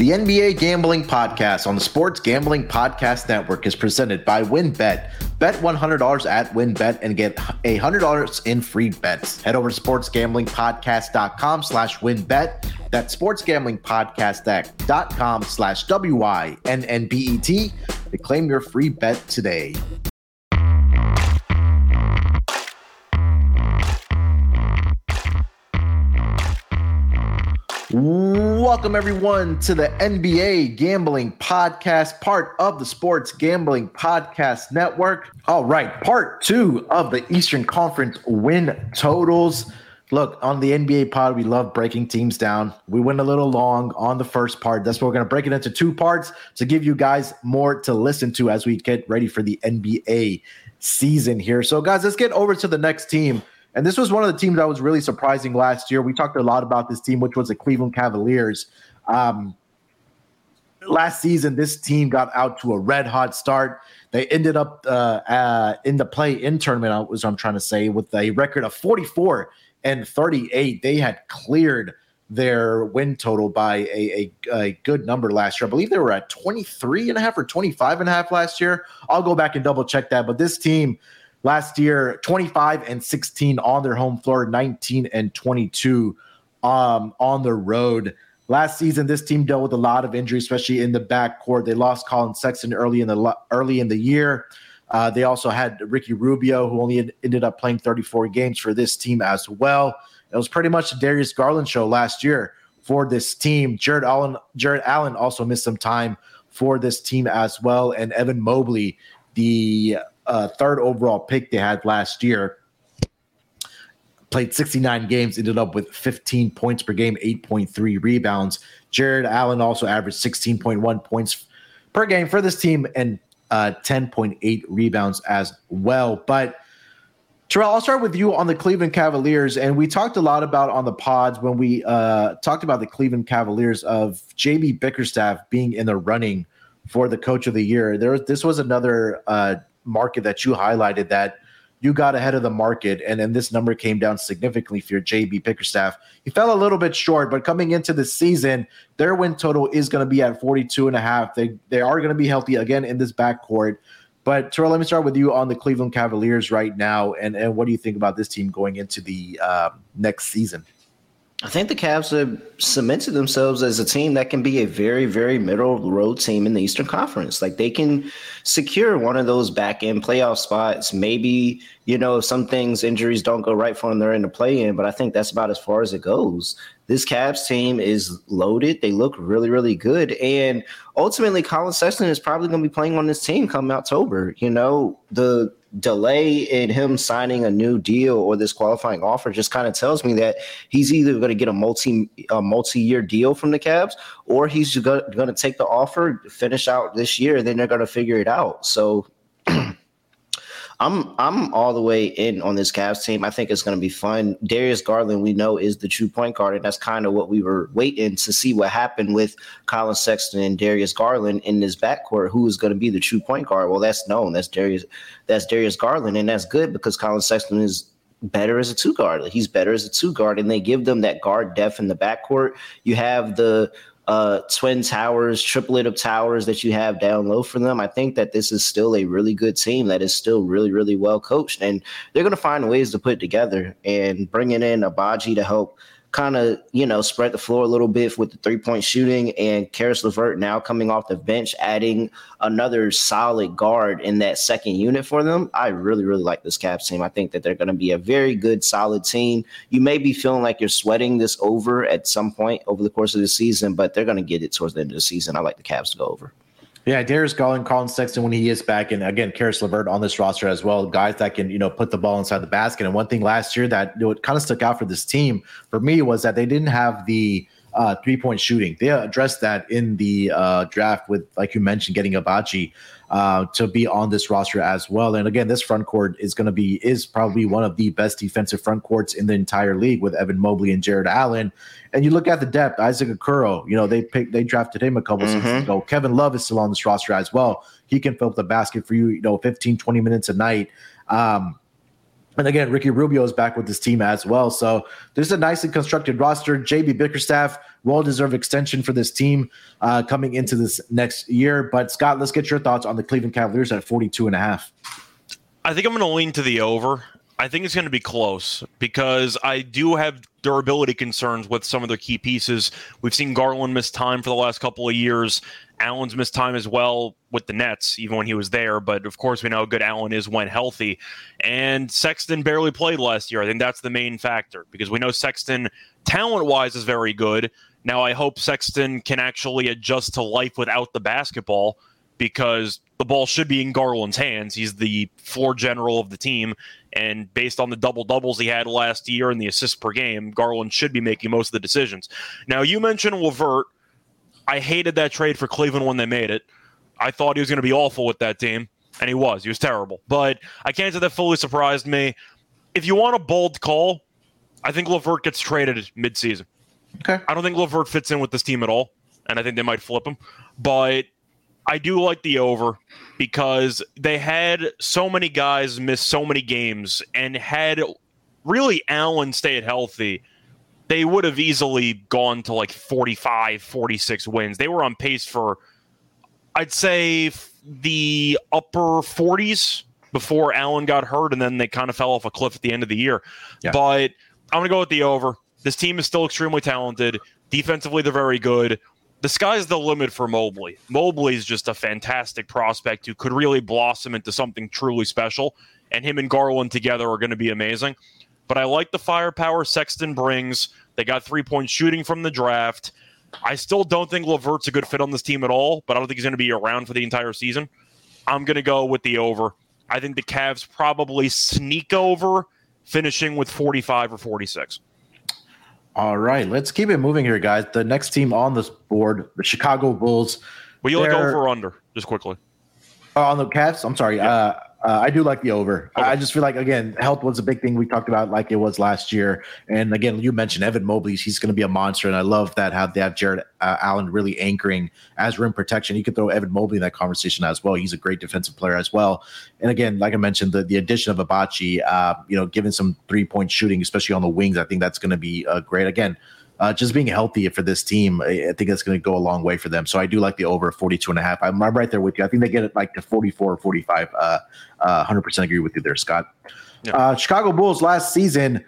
The NBA Gambling Podcast on the Sports Gambling Podcast Network is presented by WynnBET. Bet $100 at WynnBET and get $100 in free bets. Head over to sportsgamblingpodcast.com slash WynnBET. That's sportsgamblingpodcast.com slash W-Y-N-N-B-E-T to claim your free bet today. Welcome, everyone, to the NBA Gambling Podcast, part of the Sports Gambling Podcast Network. All right, part two of the Eastern Conference win totals. Look, on the NBA pod, we love breaking teams down. We went a little long on the first part. That's why we're going to break it into two parts to give you guys more to listen to as we get ready for the NBA season here. So, guys, let's get over to the next team. And this was one of the teams that was really surprising last year. We talked a lot about this team, which was the Cleveland Cavaliers. Um, last season, this team got out to a red hot start. They ended up uh, uh, in the play in tournament, was what I'm trying to say, with a record of 44 and 38. They had cleared their win total by a, a, a, good number last year. I believe they were at 23 and a half or 25 and a half last year. I'll go back and double check that. But this team last year 25 and 16 on their home floor 19 and 22 um, on the road. Last season this team dealt with a lot of injuries especially in the backcourt. They lost collin sexton early in the early in the year. Uh, they also had ricky rubio who only ended up playing 34 games for this team as well. It was pretty much the darius garland show last year for this team. Jarrett allen jarrett allen also missed some time for this team as well and evan mobley the uh, third overall pick they had last year. Played 69 games, ended up with 15 points per game, 8.3 rebounds. Jarrett Allen also averaged 16.1 points per game for this team and uh, 10.8 rebounds as well. But Terrell, I'll start with you on the Cleveland Cavaliers. And we talked a lot about on the pods when we uh, talked about the Cleveland Cavaliers of JB Bickerstaff being in the running for the coach of the year. There, this was another uh, market that you highlighted that you got ahead of the market and then this number came down significantly for your JB Bickerstaff. He fell a little bit short, but coming into the season, their win total is going to be at 42 and a half. They they are going to be healthy again in this backcourt. But Terrell, let me start with you on the Cleveland Cavaliers right now, and and what do you think about this team going into the uh, next season? I think the Cavs have cemented themselves as a team that can be a very, very middle road team in the Eastern Conference. Like they can secure one of those back end playoff spots. Maybe, you know, some things, injuries don't go right for them, they're in the play in, but I think that's about as far as it goes. This Cavs team is loaded. They look really, really good. And ultimately, Collin Sexton is probably going to be playing on this team come October. You know, the delay in him signing a new deal or this qualifying offer just kind of tells me that he's either going to get a multi a multi-year deal from the Cavs or he's going to take the offer, finish out this year, and then they're going to figure it out. So I'm I'm all the way in on this Cavs team. I think it's going to be fun. Darius Garland, we know, is the true point guard, and that's kind of what we were waiting to see what happened with Collin Sexton and Darius Garland in this backcourt. Who is going to be the true point guard? Well, that's known. That's Darius. That's Darius Garland, and that's good because Collin Sexton is better as a two guard. He's better as a two guard, and they give them that guard depth in the backcourt. You have the uh, twin towers, triplet of towers that you have down low for them. I think that this is still a really good team that is still really, really well coached, and they're going to find ways to put together. And bringing in Agbaji to help kind of, you know, spread the floor a little bit with the three point shooting and Caris LeVert now coming off the bench, adding another solid guard in that second unit for them. I really, really like this Cavs team. I think that they're going to be a very good, solid team. You may be feeling like you're sweating this over at some point over the course of the season, but they're going to get it towards the end of the season. I like the Cavs to go over. Yeah, Darius Garland, Collin Sexton when he is back, and again, Caris LeVert on this roster as well. Guys that can you know put the ball inside the basket. And one thing last year that you know, kind of stuck out for this team for me was that they didn't have the uh, three point shooting. They addressed that in the uh, draft with, like you mentioned, getting Agbaji uh, to be on this roster as well. And again, this front court is going to be is probably one of the best defensive front courts in the entire league with Evan Mobley and Jarrett Allen. And you look at the depth, Isaac Okoro, you know, they picked they drafted him a couple mm-hmm. seasons ago. Kevin Love is still on this roster as well. He can fill up the basket for you, you know, 15, 20 minutes a night. Um, and again, Ricky Rubio is back with this team as well. So there's a nicely constructed roster. JB Bickerstaff, well deserved extension for this team uh, coming into this next year. But Scott, let's get your thoughts on the Cleveland Cavaliers at 42 and a half. I think I'm going to lean to the over. I think it's going to be close because I do have durability concerns with some of their key pieces. We've seen Garland miss time for the last couple of years. Allen's missed time as well with the Nets, even when he was there. But of course, we know how good Allen is when healthy. And Sexton barely played last year. I think that's the main factor because we know Sexton, talent wise, is very good. Now, I hope Sexton can actually adjust to life without the basketball because the ball should be in Garland's hands. He's the floor general of the team. And based on the double doubles he had last year and the assists per game, Garland should be making most of the decisions. Now, you mentioned LeVert. I hated that trade for Cleveland when they made it. I thought he was going to be awful with that team, and he was. He was terrible. But I can't say that fully surprised me. If you want a bold call, I think LeVert gets traded midseason. Okay. I don't think LeVert fits in with this team at all, and I think they might flip him. But I do like the over because they had so many guys miss so many games and had really Allen stayed healthy, they would have easily gone to like 45, 46 wins. They were on pace for, I'd say, the upper 40s before Allen got hurt, and then they kind of fell off a cliff at the end of the year. Yeah. But I'm going to go with the over. This team is still extremely talented. Defensively, they're very good the sky's the limit for Mobley. Mobley is just a fantastic prospect who could really blossom into something truly special, and him and Garland together are going to be amazing. But I like the firepower Sexton brings. They got three point shooting from the draft. I still don't think LeVert's a good fit on this team at all, but I don't think he's going to be around for the entire season. I'm going to go with the over. I think the Cavs probably sneak over, finishing with 45 or 46. All right, let's keep it moving here, guys. The next team on this board, the Chicago Bulls. Will you like over or under, just quickly? Uh, on the Cavs, I'm sorry. Yeah. Uh, uh, I do like the over. Okay. I just feel like again, health was a big thing we talked about, like it was last year. And again, you mentioned Evan Mobley; he's going to be a monster, and I love that how they have Jarrett uh, Allen really anchoring as rim protection. You could throw Evan Mobley in that conversation as well. He's a great defensive player as well. And again, like I mentioned, the, the addition of Agbaji, uh, you know, given some three point shooting, especially on the wings, I think that's going to be uh, great. Again, uh, just being healthy for this team, I think that's going to go a long way for them. So I do like the over 42 and a half. I'm, I'm right there with you. I think they get it like to 44 or 45. Uh, uh, 100% agree with you there, Scott. Yeah. Uh, Chicago Bulls last season,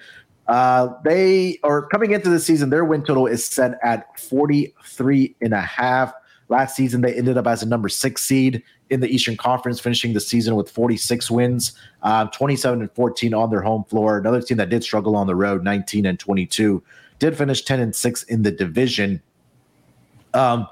uh, they are coming into the season, their win total is set at 43 and a half. Last season, they ended up as a number six seed in the Eastern Conference, finishing the season with 46 wins, um, 27 and 14 on their home floor. Another team that did struggle on the road, 19 and 22 did finish 10 and 6 in the division. Um,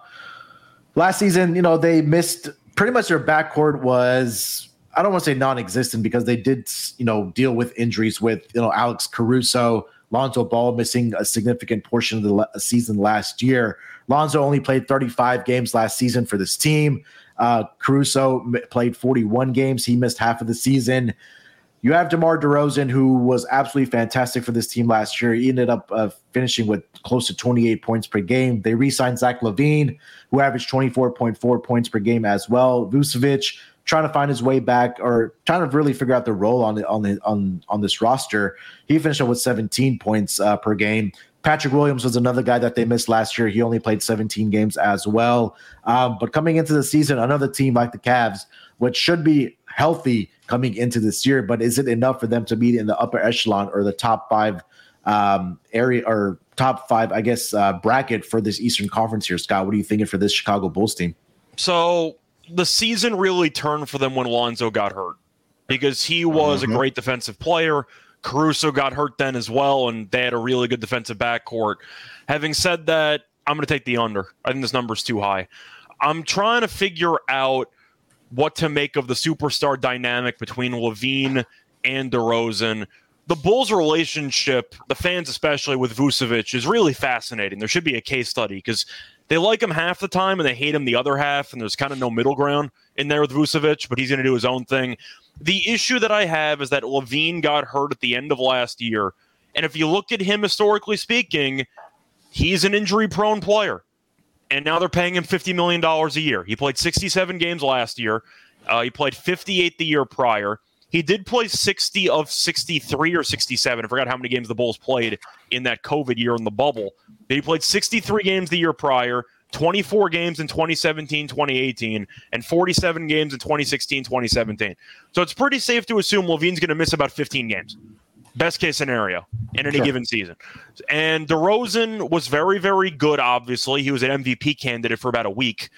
last season, you know, they missed pretty much their backcourt was I don't want to say non-existent because they did, you know, deal with injuries with, you know, Alex Caruso, Lonzo Ball missing a significant portion of the season last year. Lonzo only played 35 games last season for this team. Uh, Caruso played 41 games. He missed half of the season. You have DeMar DeRozan, who was absolutely fantastic for this team last year. He ended up uh, finishing with close to 28 points per game. They re-signed Zach LaVine, who averaged 24.4 points per game as well. Vucevic trying to find his way back or trying to really figure out the role on the, on the, on on this roster. He finished up with 17 points uh, per game. Patrick Williams was another guy that they missed last year. He only played 17 games as well. Um, but coming into the season, another team like the Cavs, which should be healthy coming into this year, but is it enough for them to be in the upper echelon or the top five um, area or top five, I guess, uh, bracket for this Eastern Conference here? Scott, what are you thinking for this Chicago Bulls team? So the season really turned for them when Lonzo got hurt because he was mm-hmm. a great defensive player. Caruso got hurt then as well, and they had a really good defensive backcourt. Having said that, I'm going to take the under. I think this number is too high. I'm trying to figure out what to make of the superstar dynamic between LaVine and DeRozan. The Bulls' relationship, the fans especially with Vucevic, is really fascinating. There should be a case study because they like him half the time and they hate him the other half, and there's kind of no middle ground in there with Vucevic, but he's going to do his own thing. The issue that I have is that LaVine got hurt at the end of last year. And if you look at him historically speaking, he's an injury prone player and now they're paying him $50 million a year. He played 67 games last year. Uh, he played 58 the year prior. He did play 60 of 63 or 67. I forgot how many games the Bulls played in that COVID year in the bubble. He played 63 games the year prior, 24 games in 2017, 2018, and 47 games in 2016, 2017. So it's pretty safe to assume LaVine's going to miss about 15 games. Best case scenario in any sure. given season. And DeRozan was very, very good, obviously. He was an MVP candidate for about a week.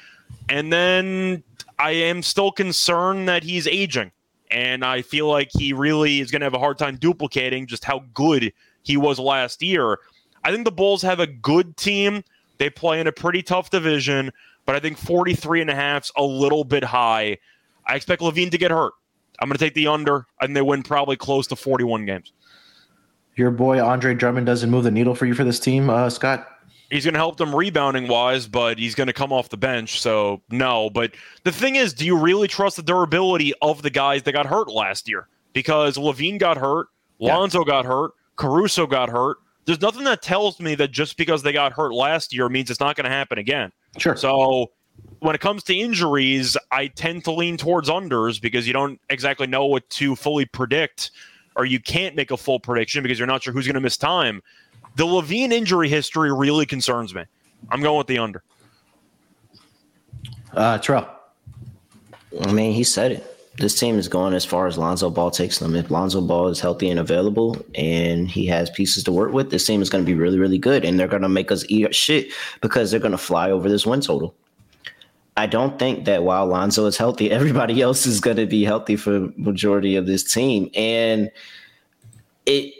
And then I am still concerned that he's aging. And I feel like he really is going to have a hard time duplicating just how good he was last year. I think the Bulls have a good team. They play in a pretty tough division, but I think 43 and a half's a little bit high. I expect LaVine to get hurt. I'm going to take the under, and they win probably close to 41 games. Your boy Andre Drummond doesn't move the needle for you for this team, uh, Scott. He's going to help them rebounding wise, but he's going to come off the bench. So no. But the thing is, do you really trust the durability of the guys that got hurt last year? Because LaVine got hurt, Lonzo yeah. got hurt, Caruso got hurt. There's nothing that tells me that just because they got hurt last year means it's not going to happen again. Sure. So when it comes to injuries, I tend to lean towards unders because you don't exactly know what to fully predict or you can't make a full prediction because you're not sure who's going to miss time. The LaVine injury history really concerns me. I'm going with the under. Uh, Terrell. I mean, he said it. This team is going as far as Lonzo Ball takes them. If Lonzo Ball is healthy and available and he has pieces to work with, this team is going to be really, really good. And they're going to make us eat shit because they're going to fly over this win total. I don't think that while Lonzo is healthy, everybody else is going to be healthy for majority of this team, and it.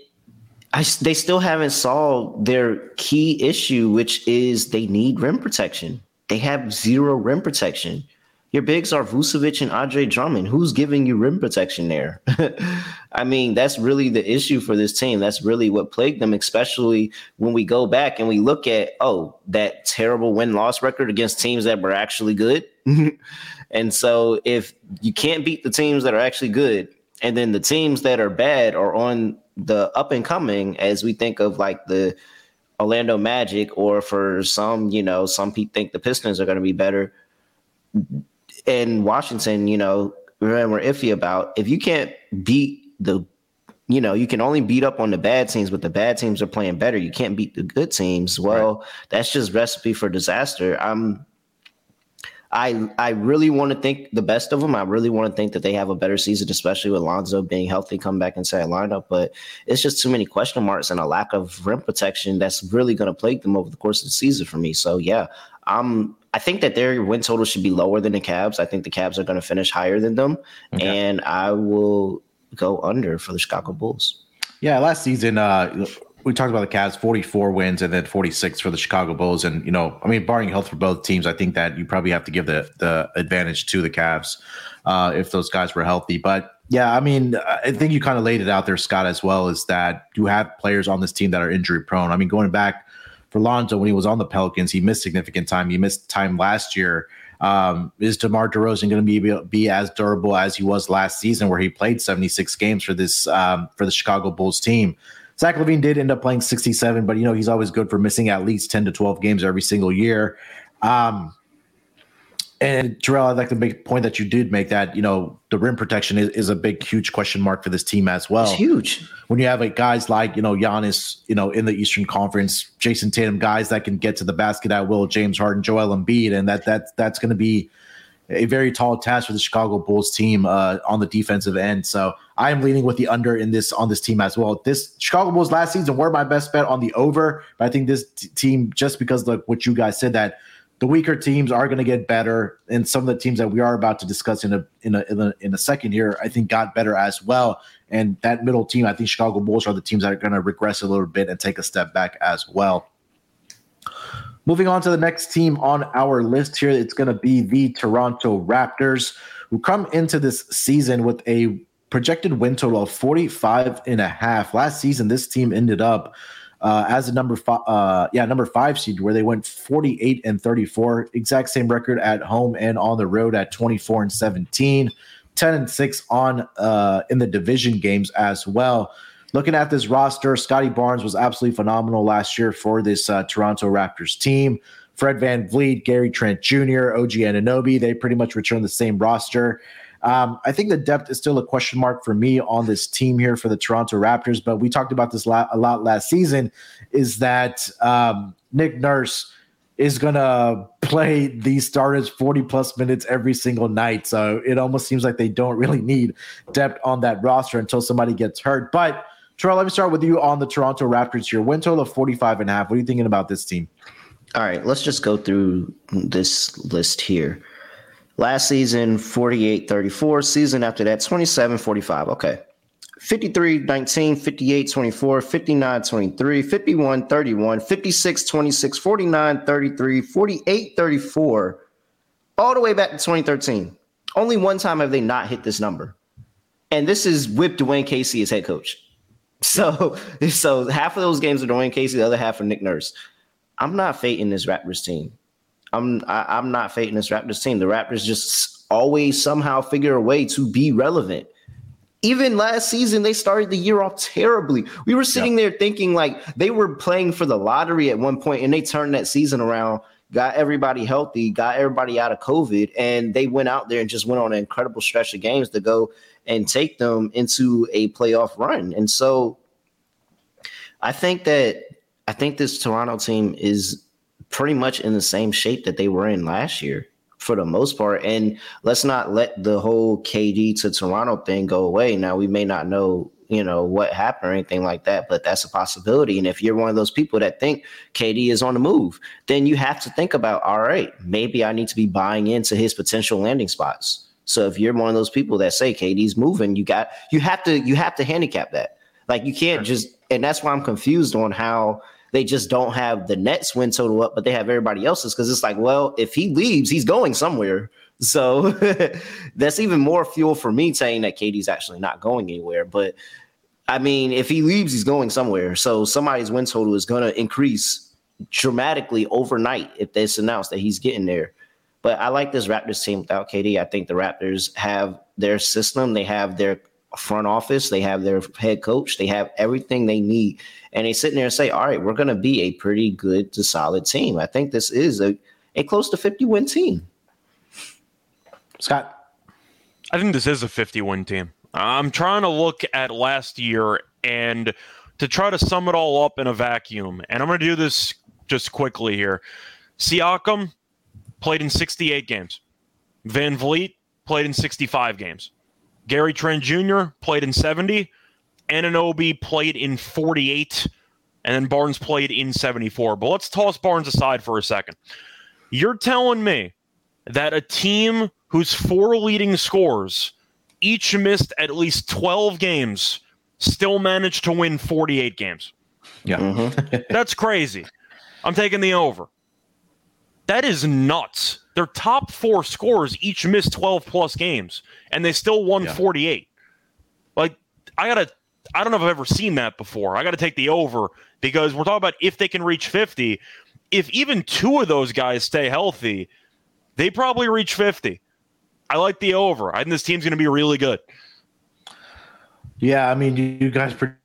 I, they still haven't solved their key issue, which is they need rim protection. They have zero rim protection. Your bigs are Vucevic and Andre Drummond. Who's giving you rim protection there? I mean, that's really the issue for this team. That's really what plagued them, especially when we go back and we look at, oh, that terrible win loss record against teams that were actually good. and so if you can't beat the teams that are actually good, and then the teams that are bad are on the up and coming, as we think of like the Orlando Magic, or for some, you know, some people think the Pistons are going to be better in Washington, you know, we're iffy about if you can't beat the you know, you can only beat up on the bad teams, but the bad teams are playing better. You can't beat the good teams. Well, right. that's just recipe for disaster. I'm I I really want to think the best of them. I really want to think that they have a better season, especially with Lonzo being healthy, come back and say lineup. But it's just too many question marks and a lack of rim protection that's really going to plague them over the course of the season for me. So yeah, I'm I think that their win total should be lower than the Cavs. I think the Cavs are going to finish higher than them, okay. and I will go under for the Chicago Bulls. Yeah, last season uh, we talked about the Cavs, 44 wins and then 46 for the Chicago Bulls. And, you know, I mean, barring health for both teams, I think that you probably have to give the, the advantage to the Cavs uh, if those guys were healthy. But yeah, I mean, I think you kind of laid it out there, Scott, as well, is that you have players on this team that are injury prone. I mean, going back for Lonzo when he was on the Pelicans, he missed significant time. He missed time last year. Um, is DeMar DeRozan going to be be as durable as he was last season, where he played 76 games for this um, for the Chicago Bulls team? Zach LaVine did end up playing 67, but you know he's always good for missing at least 10 to 12 games every single year. Um, and Terrell, I'd like to make a point that you did make that, you know, the rim protection is, is a big, huge question mark for this team as well. It's huge. When you have like guys like, you know, Giannis, you know, in the Eastern Conference, Jayson Tatum, guys that can get to the basket at will, James Harden, Joel Embiid, and that that that's going to be a very tall task for the Chicago Bulls team uh, on the defensive end. So I am leaning with the under in this on this team as well. This Chicago Bulls last season were my best bet on the over, but I think this t- team just because like what you guys said that the weaker teams are going to get better, and some of the teams that we are about to discuss in a, in a in a in a second here, I think got better as well. And that middle team, I think Chicago Bulls are the teams that are going to regress a little bit and take a step back as well. Moving on to the next team on our list here, it's going to be the Toronto Raptors, who come into this season with a projected win total of 45 and a half. Last season, this team ended up uh, as a number five, uh, yeah, number five seed, where they went 48 and 34, exact same record at home and on the road at 24 and 17, 10 and six on uh, in the division games as well. Looking at this roster, Scottie Barnes was absolutely phenomenal last year for this uh, Toronto Raptors team. Fred VanVleet, Gary Trent Jr., OG Anunoby, they pretty much returned the same roster. Um, I think the depth is still a question mark for me on this team here for the Toronto Raptors. But we talked about this a lot last season. Is that um, Nick Nurse? is going to play these starters 40 plus minutes every single night. So it almost seems like they don't really need depth on that roster until somebody gets hurt. But Terrell, let me start with you on the Toronto Raptors here. Win total of 45 and a half. What are you thinking about this team? All right, let's just go through this list here. Last season, 48 34. Season after that, 27 45. Okay. 53 19, 58 24, 59 23, 51 31, 56 26, 49 33, 48 34, all the way back to 2013. Only one time have they not hit this number. And this is with Dwane Casey as head coach. So, so half of those games are Dwane Casey, the other half are Nick Nurse. I'm not fading this Raptors team. I'm I, am i am not fading this Raptors team. The Raptors just always somehow figure a way to be relevant. Even last season, they started the year off terribly. We were sitting yeah. there thinking like they were playing for the lottery at one point, and they turned that season around, got everybody healthy, got everybody out of COVID, and they went out there and just went on an incredible stretch of games to go and take them into a playoff run. And so I think that I think this Toronto team is pretty much in the same shape that they were in last year for the most part. And let's not let the whole KD to Toronto thing go away. Now we may not know, you know, what happened or anything like that, but that's a possibility. And if you're one of those people that think KD is on the move, then you have to think about, all right, maybe I need to be buying into his potential landing spots. So if you're one of those people that say KD's moving, you got you have to you have to handicap that. Like you can't just and that's why I'm confused on how they just don't have the Nets win total up, but they have everybody else's because it's like, well, if he leaves, he's going somewhere. So that's even more fuel for me saying that KD's actually not going anywhere. But I mean, if he leaves, he's going somewhere. So somebody's win total is going to increase dramatically overnight if it's announced that he's getting there. But I like this Raptors team without KD. I think the Raptors have their system, they have their front office, they have their head coach, they have everything they need. And they sit there and say, all right, we're going to be a pretty good to solid team. I think this is a, a close to 50 win team. Scott. I think this is a 50 win team. I'm trying to look at last year and to try to sum it all up in a vacuum. And I'm going to do this just quickly here. Siakam played in 68 games. VanVleet played in 65 games. Gary Trent Jr. played in 70. Anunoby played in 48. And then Barnes played in 74. But let's toss Barnes aside for a second. You're telling me that a team whose four leading scores each missed at least 12 games still managed to win 48 games. Yeah. Mm-hmm. That's crazy. I'm taking the over. That is nuts. Their top four scores each missed 12 plus games, and they still won yeah. 48. Like, I gotta, I don't know if I've ever seen that before. I gotta take the over because we're talking about if they can reach 50. If even two of those guys stay healthy, they probably reach 50. I like the over. I think this team's gonna be really good. Yeah, I mean, you guys pretty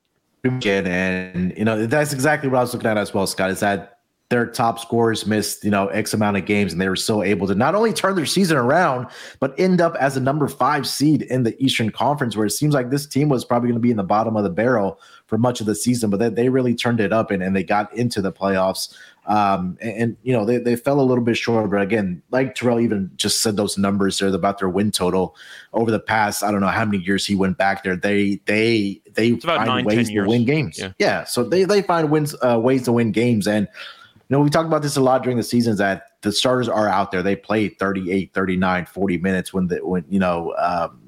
and you know that's exactly what I was looking at as well, Scott. Is that their top scorers missed, you know, X amount of games, and they were still able to not only turn their season around, but end up as a number five seed in the Eastern Conference, where it seems like this team was probably going to be in the bottom of the barrel for much of the season, but they, they really turned it up and, and they got into the playoffs. Um, and, and, you know, they, they fell a little bit short, but again, like Terrell even just said those numbers there about their win total over the past, I don't know how many years he went back there. They, they, they find nine, ways to win games. Yeah. yeah. So they, they find wins, uh, ways to win games. And, know, we talked about this a lot during the seasons that the starters are out there. They play 38, 39, 40 minutes when the when you know um,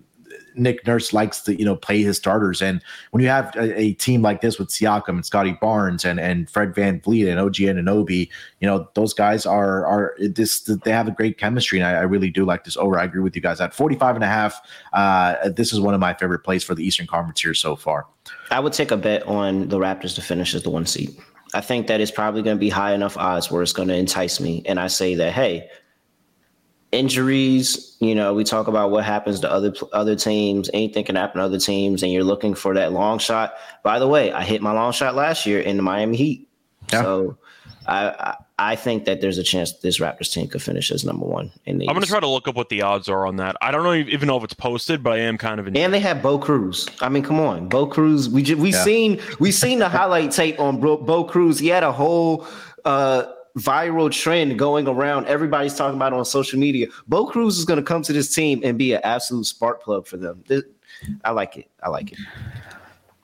Nick Nurse likes to you know play his starters. And when you have a, a, team like this with Siakam and Scottie Barnes and and Fred VanVleet and OG Anunoby, you know those guys are are this they have a great chemistry. And I, I really do like this over. I agree with you guys at 45 and a half. Uh, this is one of my favorite plays for the Eastern Conference here so far. I would take a bet on the Raptors to finish as the one seed. I think that it's probably going to be high enough odds where it's going to entice me. And I say that, hey, injuries, you know, we talk about what happens to other other teams, anything can happen to other teams, and you're looking for that long shot. By the way, I hit my long shot last year in the Miami Heat. Yeah. So I, I think that there's a chance this Raptors team could finish as number one. In the I'm going to try to look up what the odds are on that. I don't know even know if it's posted, but I am kind of. In- and they have Bo Cruz. I mean, come on, Bo Cruz. We just, we yeah. seen we seen the highlight tape on Bo, Bo Cruz. He had a whole uh, viral trend going around. Everybody's talking about on social media. Bo Cruz is going to come to this team and be an absolute spark plug for them. I like it. I like it.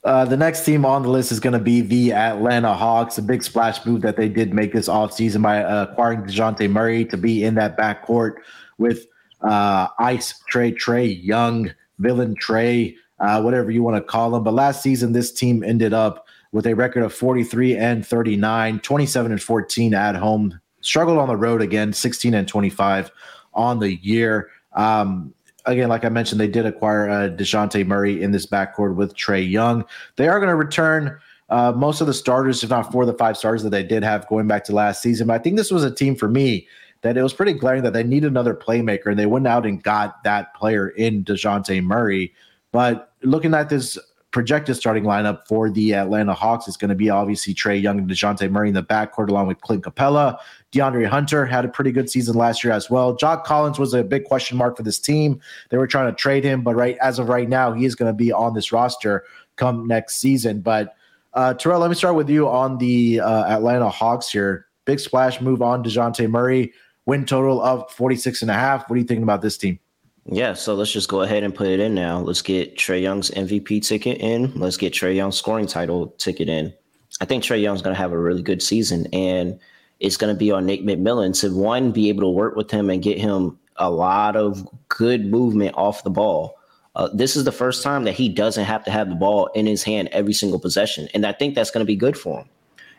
Uh, the next team on the list is going to be the Atlanta Hawks, a big splash move that they did make this offseason by uh, acquiring DeJounte Murray to be in that backcourt with uh, Ice Trey, Trae Young, Villain Trey, uh, whatever you want to call him. But last season, this team ended up with a record of 43 and 39, 27 and 14 at home, struggled on the road again, 16 and 25 on the year. Um, again, like I mentioned, they did acquire uh, Dejounte Murray in this backcourt with Trae Young. They are going to return uh, most of the starters, if not four of the five starters that they did have going back to last season. But I think this was a team for me that it was pretty glaring that they need another playmaker, and they went out and got that player in Dejounte Murray. But looking at this projected starting lineup for the Atlanta Hawks is going to be obviously Trae Young and DeJounte Murray in the backcourt, along with Clint Capela. DeAndre Hunter had a pretty good season last year as well. John Collins was a big question mark for this team. They were trying to trade him, but right as of right now, he is going to be on this roster come next season. But uh, Terrell, let me start with you on the uh, Atlanta Hawks here. Big splash move on DeJounte Murray, win total of 46 and a half. What are you thinking about this team? Yeah, so let's just go ahead and put it in now. Let's get Trae Young's MVP ticket in. Let's get Trae Young's scoring title ticket in. I think Trae Young's going to have a really good season, and it's going to be on Nick McMillan to one be able to work with him and get him a lot of good movement off the ball. Uh, this is the first time that he doesn't have to have the ball in his hand every single possession, and I think that's going to be good for him.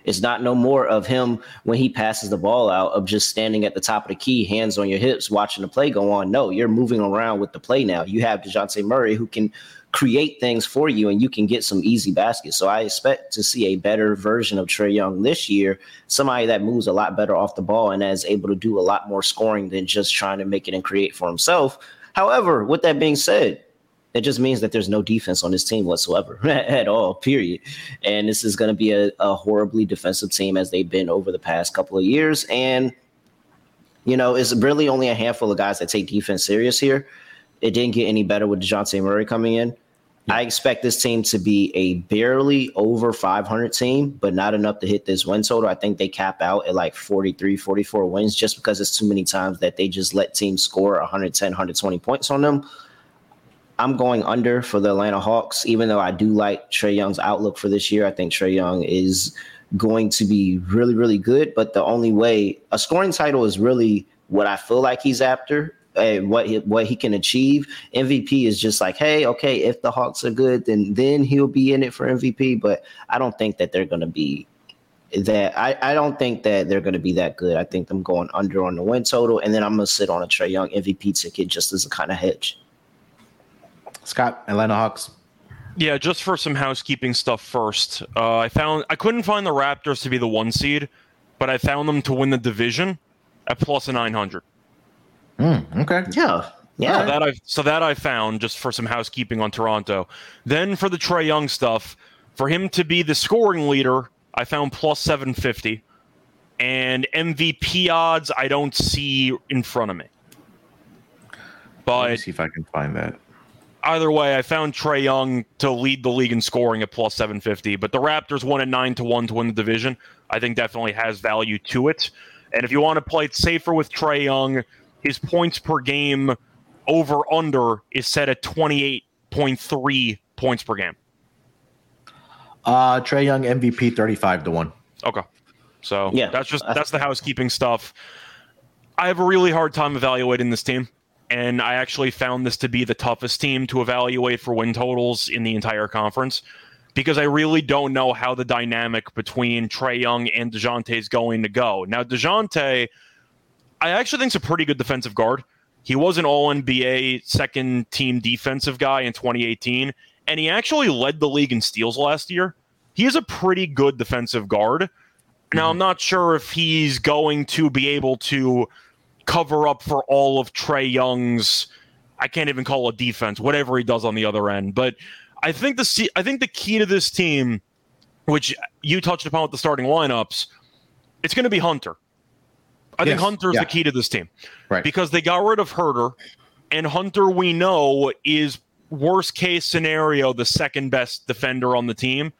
It's not no more of him when he passes the ball out of just standing at the top of the key, hands on your hips, watching the play go on. No, you're moving around with the play now. You have DeJounte Murray who can create things for you and you can get some easy baskets. So I expect to see a better version of Trae Young this year, somebody that moves a lot better off the ball and is able to do a lot more scoring than just trying to make it and create for himself. However, with that being said, it just means that there's no defense on this team whatsoever at all, period. And this is going to be a, a horribly defensive team as they've been over the past couple of years. And, you know, it's really only a handful of guys that take defense serious here. It didn't get any better with DeJounte Murray coming in. I expect this team to be a barely over 500 team, but not enough to hit this win total. I think they cap out at like 43, 44 wins just because it's too many times that they just let teams score 110, 120 points on them. I'm going under for the Atlanta Hawks, even though I do like Trae Young's outlook for this year. I think Trae Young is going to be really, really good. But the only way a scoring title is really what I feel like he's after. And what he, what he can achieve. MVP is just like, hey, okay, if the Hawks are good, then then he'll be in it for MVP. But I don't think that they're going to be that. I, I don't think that they're going to be that good. I think I'm going under on the win total, and then I'm going to sit on a Trae Young MVP ticket just as a kind of hedge. Scott, Atlanta Hawks. Yeah, just for some housekeeping stuff first. Uh, I found I couldn't find the Raptors to be the one seed, but I found them to win the division at plus a nine hundred. Mm, okay. Yeah. Yeah. So that I so that I found just for some housekeeping on Toronto. Then for the Trae Young stuff, for him to be the scoring leader, I found plus seven fifty, and MVP odds I don't see in front of me. But Let me see if I can find that either way, I found Trae Young to lead the league in scoring at plus 750, but the Raptors won at 9 to 1 to win the division. I think definitely has value to it. And if you want to play it safer with Trae Young, his points per game over under is set at 28.3 points per game. Uh Trae Young MVP 35 to 1. Okay. So, yeah, that's just that's the housekeeping stuff. I have a really hard time evaluating this team and I actually found this to be the toughest team to evaluate for win totals in the entire conference because I really don't know how the dynamic between Trae Young and DeJounte is going to go. Now, DeJounte, I actually think is a pretty good defensive guard. He was an all NBA second team defensive guy in 2018, and he actually led the league in steals last year. He is a pretty good defensive guard. Now, mm-hmm. I'm not sure if he's going to be able to cover up for all of Trae Young's. I can't even call it defense, whatever he does on the other end. But I think the I think the key to this team, which you touched upon with the starting lineups, it's going to be Hunter. I Yes, think Hunter's yeah. the key to this team. Right. Because they got rid of Huerter, and Hunter, we know, is worst case scenario the second best defender on the team,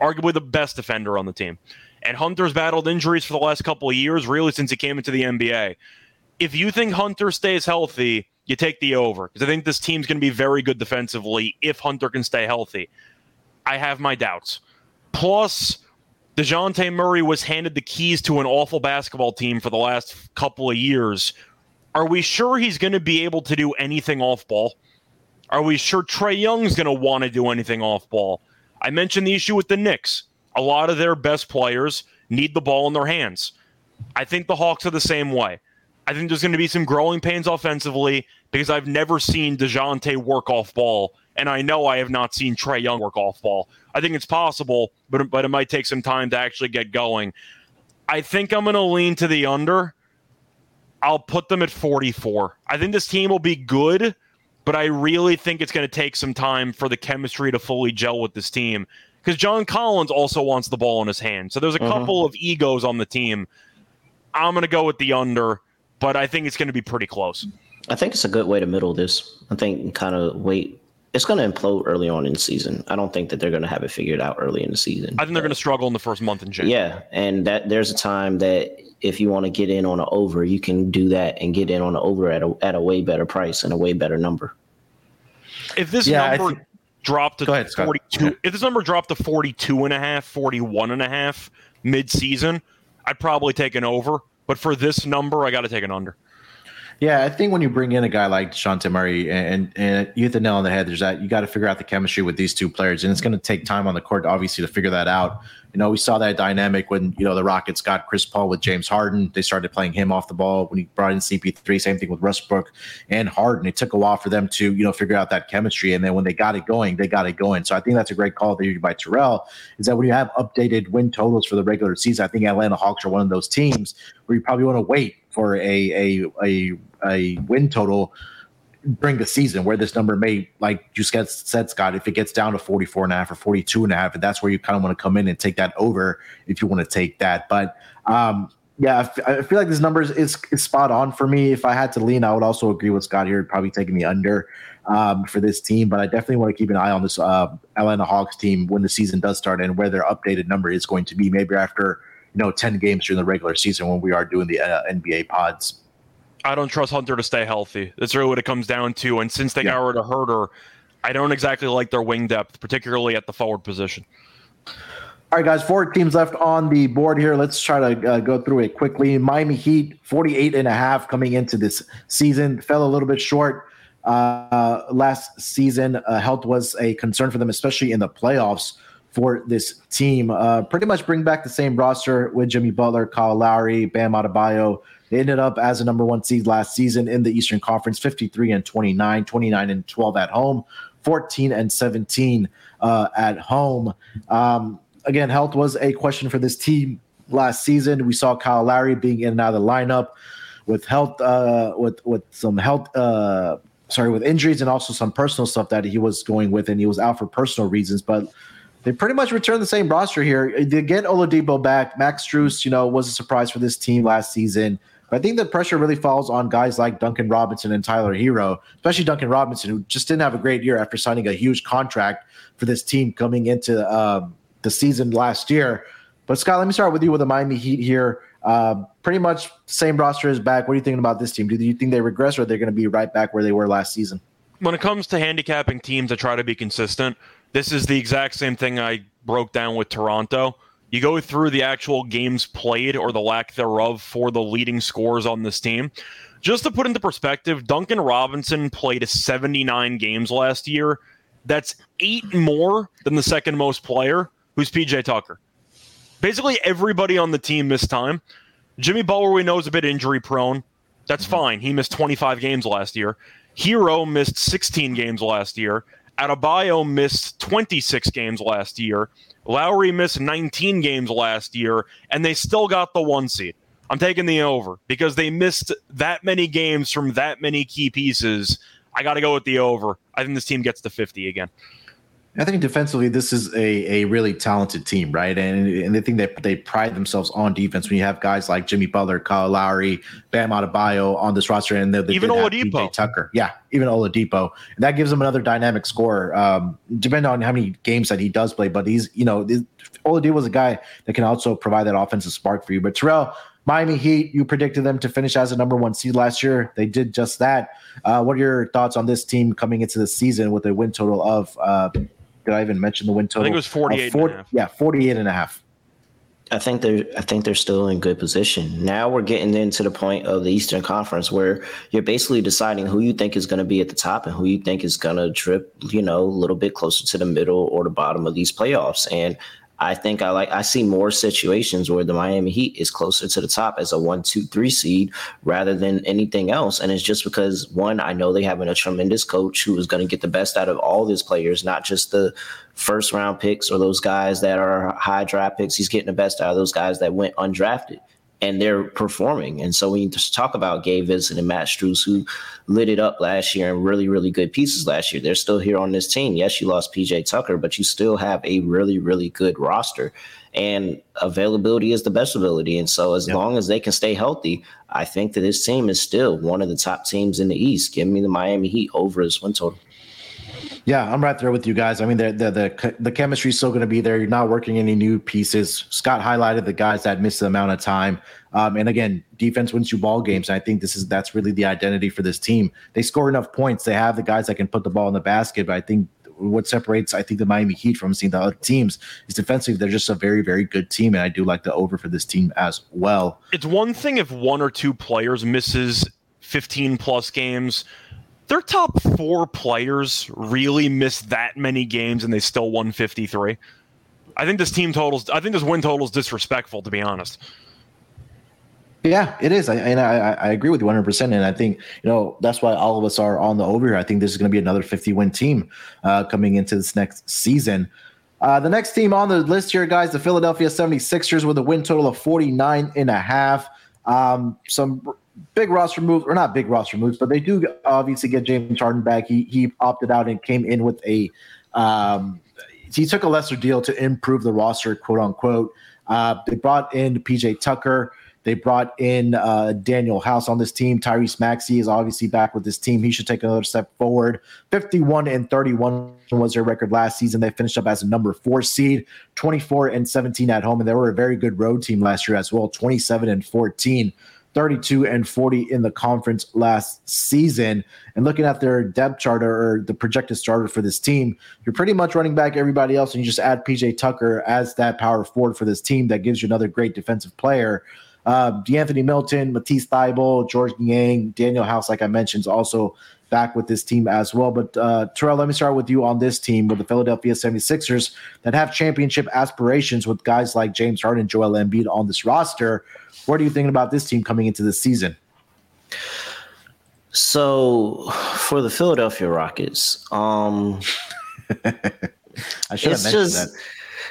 arguably the best defender on the team. And Hunter's battled injuries for the last couple of years, really since he came into the NBA. If you think Hunter stays healthy, you take the over because I think this team's going to be very good defensively if Hunter can stay healthy. I have my doubts. Plus, DeJounte Murray was handed the keys to an awful basketball team for the last couple of years. Are we sure he's going to be able to do anything off ball? Are we sure Trae Young's going to want to do anything off ball? I mentioned the issue with the Knicks. A lot of their best players need the ball in their hands. I think the Hawks are the same way. I think there's going to be some growing pains offensively because I've never seen DeJounte work off ball, and I know I have not seen Trae Young work off ball. I think it's possible, but but it might take some time to actually get going. I think I'm going to lean to the under. I'll put them at 44. I think this team will be good, but I really think it's going to take some time for the chemistry to fully gel with this team because John Collins also wants the ball in his hand. So there's a Mhm. couple of egos on the team. I'm going to go with the under, but I think it's going to be pretty close. I think it's a good way to middle this. I think kind of wait. It's going to implode early on in the season. I don't think that they're going to have it figured out early in the season. I think they're going to struggle in the first month in January. Yeah, and that there's a time that if you want to get in on an over, you can do that and get in on an over at a at a way better price and a way better number. If this Yeah, number think- dropped to ahead, Scott. 42, if this number dropped to 42 and a half, 41 and a half mid-season, I'd probably take an over. But for this number, I got to take an under. Yeah, I think when you bring in a guy like Shante Murray and, and you hit the nail on the head, there's that you got to figure out the chemistry with these two players, and it's going to take time on the court, obviously, to figure that out. You know, we saw that dynamic when you know the Rockets got Chris Paul with James Harden. They started playing him off the ball when he brought in CP3. Same thing with Westbrook and Harden. It took a while for them to you know figure out that chemistry, and then when they got it going, they got it going. So I think that's a great call there by Terrell. Is that when you have updated win totals for the regular season, I think Atlanta Hawks are one of those teams where you probably want to wait for a a a a win total during the season where this number may like you said, Scott if it gets down to 44 and a half or 42 and a half that's where you kind of want to come in and take that over if you want to take that. But um yeah I feel like this number is, is, is spot on for me. If I had to lean I would also agree with Scott here probably taking the under um, for this team but I definitely want to keep an eye on this uh, Atlanta Hawks team when the season does start and where their updated number is going to be maybe after you know 10 games during the regular season when we are doing the uh, NBA pods I don't trust Hunter to stay healthy. That's really what it comes down to. And since they Yeah. got rid of Huerter, I don't exactly like their wing depth, particularly at the forward position. All right, guys, four teams left on the board here. Let's try to uh, go through it quickly. Miami Heat, 48 and a half coming into this season, fell a little bit short. Uh, last season, uh, health was a concern for them, especially in the playoffs for this team. Uh, pretty much bring back the same roster with Jimmy Butler, Kyle Lowry, Bam Adebayo. They ended up as a number one seed last season in the Eastern Conference, 53 and 29, 29 and 12 at home, 14 and 17 uh, at home. Um, again, health was a question for this team last season. We saw Kyle Lowry being in and out of the lineup with health, uh, with with some health, uh, sorry, with injuries and also some personal stuff that he was going with, and he was out for personal reasons. But they pretty much returned the same roster here. They get Oladipo back. Max Strus, you know, was a surprise for this team last season. But I think the pressure really falls on guys like Duncan Robinson and Tyler Herro, especially Duncan Robinson, who just didn't have a great year after signing a huge contract for this team coming into um, the season last year. But Scott, let me start with you with the Miami Heat here. Uh, pretty much same roster is back. What are you thinking about this team? Do you think they regress or they're going to be right back where they were last season? When it comes to handicapping teams, I try to be consistent. This is the exact same thing I broke down with Toronto. You go through the actual games played or the lack thereof for the leading scores on this team. Just to put into perspective, Duncan Robinson played 79 games last year. That's eight more than the second most player, who's PJ Tucker. Basically, everybody on the team missed time. Jimmy Butler, we know, is a bit injury prone. That's mm-hmm. fine. He missed 25 games last year. Herro missed 16 games last year. Adebayo missed 26 games last year. Lowry missed 19 games last year, and they still got the one seed. I'm taking the over because they missed that many games from that many key pieces. I got to go with the over. I think this team gets to 50 again. I think defensively, this is a, a really talented team, right? And and I think that they pride themselves on defense when you have guys like Jimmy Butler, Kyle Lowry, Bam Adebayo on this roster, and they, they even Oladipo, Tucker, yeah, even Oladipo, and that gives them another dynamic scorer. Um, depending on how many games that he does play, but he's you know Oladipo was a guy that can also provide that offensive spark for you. But Terrell, Miami Heat, you predicted them to finish as a number one seed last year. They did just that. Uh, what are your thoughts on this team coming into the season with a win total of? Uh, did I even mention the win total? I think it was uh, 48 40, Yeah, 48 and a half. I think they're I think they're still in good position. Now we're getting into the point of the Eastern Conference where you're basically deciding who you think is going to be at the top and who you think is going to drip, you know, a little bit closer to the middle or the bottom of these playoffs. And I think I like I see more situations where the Miami Heat is closer to the top as a one, two, three seed rather than anything else. And it's just because one, I know they have a tremendous coach who is going to get the best out of all these players, not just the first round picks or those guys that are high draft picks. He's getting the best out of those guys that went undrafted and they're performing. And so when you just talk about Gabe Vincent and Max Strus, who lit it up last year and really, really good pieces last year, they're still here on this team. Yes, you lost PJ Tucker, but you still have a really, really good roster. And availability is the best ability. And so as yep. long as they can stay healthy, I think that this team is still one of the top teams in the East. Give me the Miami Heat over his win total. Yeah, I'm right there with you guys. I mean, the the the, the chemistry is still going to be there. You're not working any new pieces. Scott highlighted the guys that missed the amount of time. Um, and again, defense wins you ball games. And I think this is that's really the identity for this team. They score enough points. They have the guys that can put the ball in the basket. But I think what separates I think the Miami Heat from seeing the other teams is defensively. They're just a very very good team, and I do like the over for this team as well. It's one thing if one or two players misses 15 plus games their top four players really missed that many games and they still won 53. I think this team totals, I think this win total is disrespectful, to be honest. Yeah, it is. I, and I, I agree with you 100%. And I think, you know, that's why all of us are on the over here. I think this is going to be another 50 win team uh, coming into this next season. Uh, the next team on the list here, guys, the Philadelphia 76ers with a win total of 49 and a half. Um, some big roster moves, or not big roster moves, but they do obviously get James Harden back. He he opted out and came in with a um, he took a lesser deal to improve the roster, quote unquote. Uh, they brought in PJ Tucker. They brought in uh, Danuel House on this team. Tyrese Maxey is obviously back with this team. He should take another step forward. 51 and 31 was their record last season. They finished up as a number four seed, 24 and 17 at home. And they were a very good road team last year as well, 27 and 14. 32 and 40 in the conference last season. And looking at their depth chart or the projected starter for this team, you're pretty much running back everybody else, and you just add PJ Tucker as that power forward for this team that gives you another great defensive player. Uh, De'Anthony Melton, Matisse Thybulle, Georges Niang, Danuel House, like I mentioned, is also back with this team as well. But uh, Terrell, let me start with you on this team with the Philadelphia 76ers that have championship aspirations with guys like James Harden, Joel Embiid on this roster. What are you thinking about this team coming into this season? So for the Philadelphia Rockets, um, I should have mentioned just, that.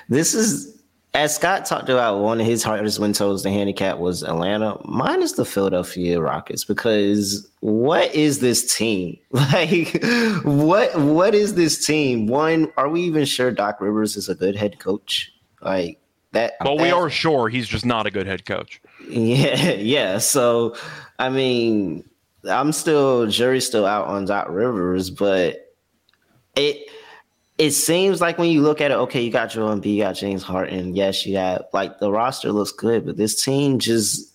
This is as Scott talked about one of his hardest win totals the handicap was Atlanta. Mine is the Philadelphia Rockets because what is this team? Like what what is this team? One, are we even sure Doc Rivers is a good head coach? Like that Well, we are sure he's just not a good head coach. Yeah, yeah. So, I mean, I'm still jury's still out on Doc Rivers, but it it seems like when you look at it, okay, you got Joel Embiid, you got James Harden. Yes, you have like the roster looks good, but this team just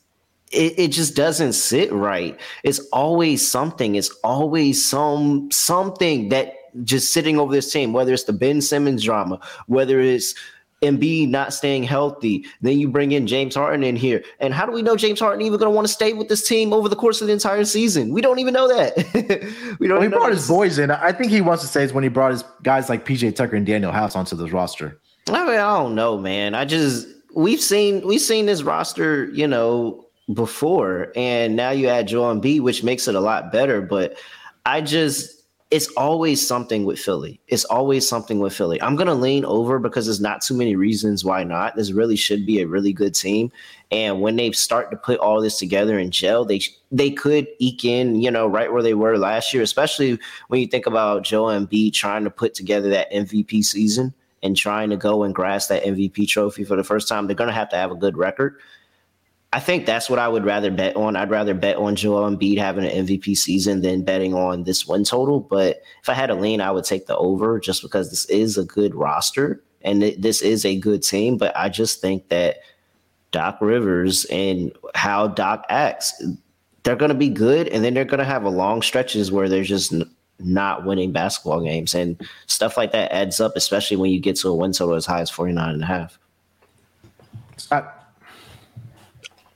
it, it just doesn't sit right. It's always something. It's always some something that just sitting over this team, whether it's the Ben Simmons drama, whether it's Embiid not staying healthy. Then you bring in James Harden in here. And how do we know James Harden even going to want to stay with this team over the course of the entire season? We don't even know that. we don't. Well, he brought his boys in. I think he wants to say is when he brought his guys like PJ Tucker and Danuel House onto this roster. I mean, I don't know, man. I just we've seen we've seen this roster, you know, before, and now you add Joel Embiid, which makes it a lot better. But I just it's always something with Philly. It's always something with Philly. I'm going to lean over because there's not too many reasons why not. This really should be a really good team. And when they start to put all this together in gel, they they could eke in, you know, right where they were last year, especially when you think about Joe Embiid trying to put together that MVP season and trying to go and grasp that MVP trophy for the first time. They're going to have to have a good record. I think that's what I would rather bet on. I'd rather bet on Joel Embiid having an MVP season than betting on this win total. But if I had a lean, I would take the over just because this is a good roster and this is a good team. But I just think that Doc Rivers and how Doc acts, they're going to be good. And then they're going to have a long stretches where they're just not winning basketball games. And stuff like that adds up, especially when you get to a win total as high as 49 and a half.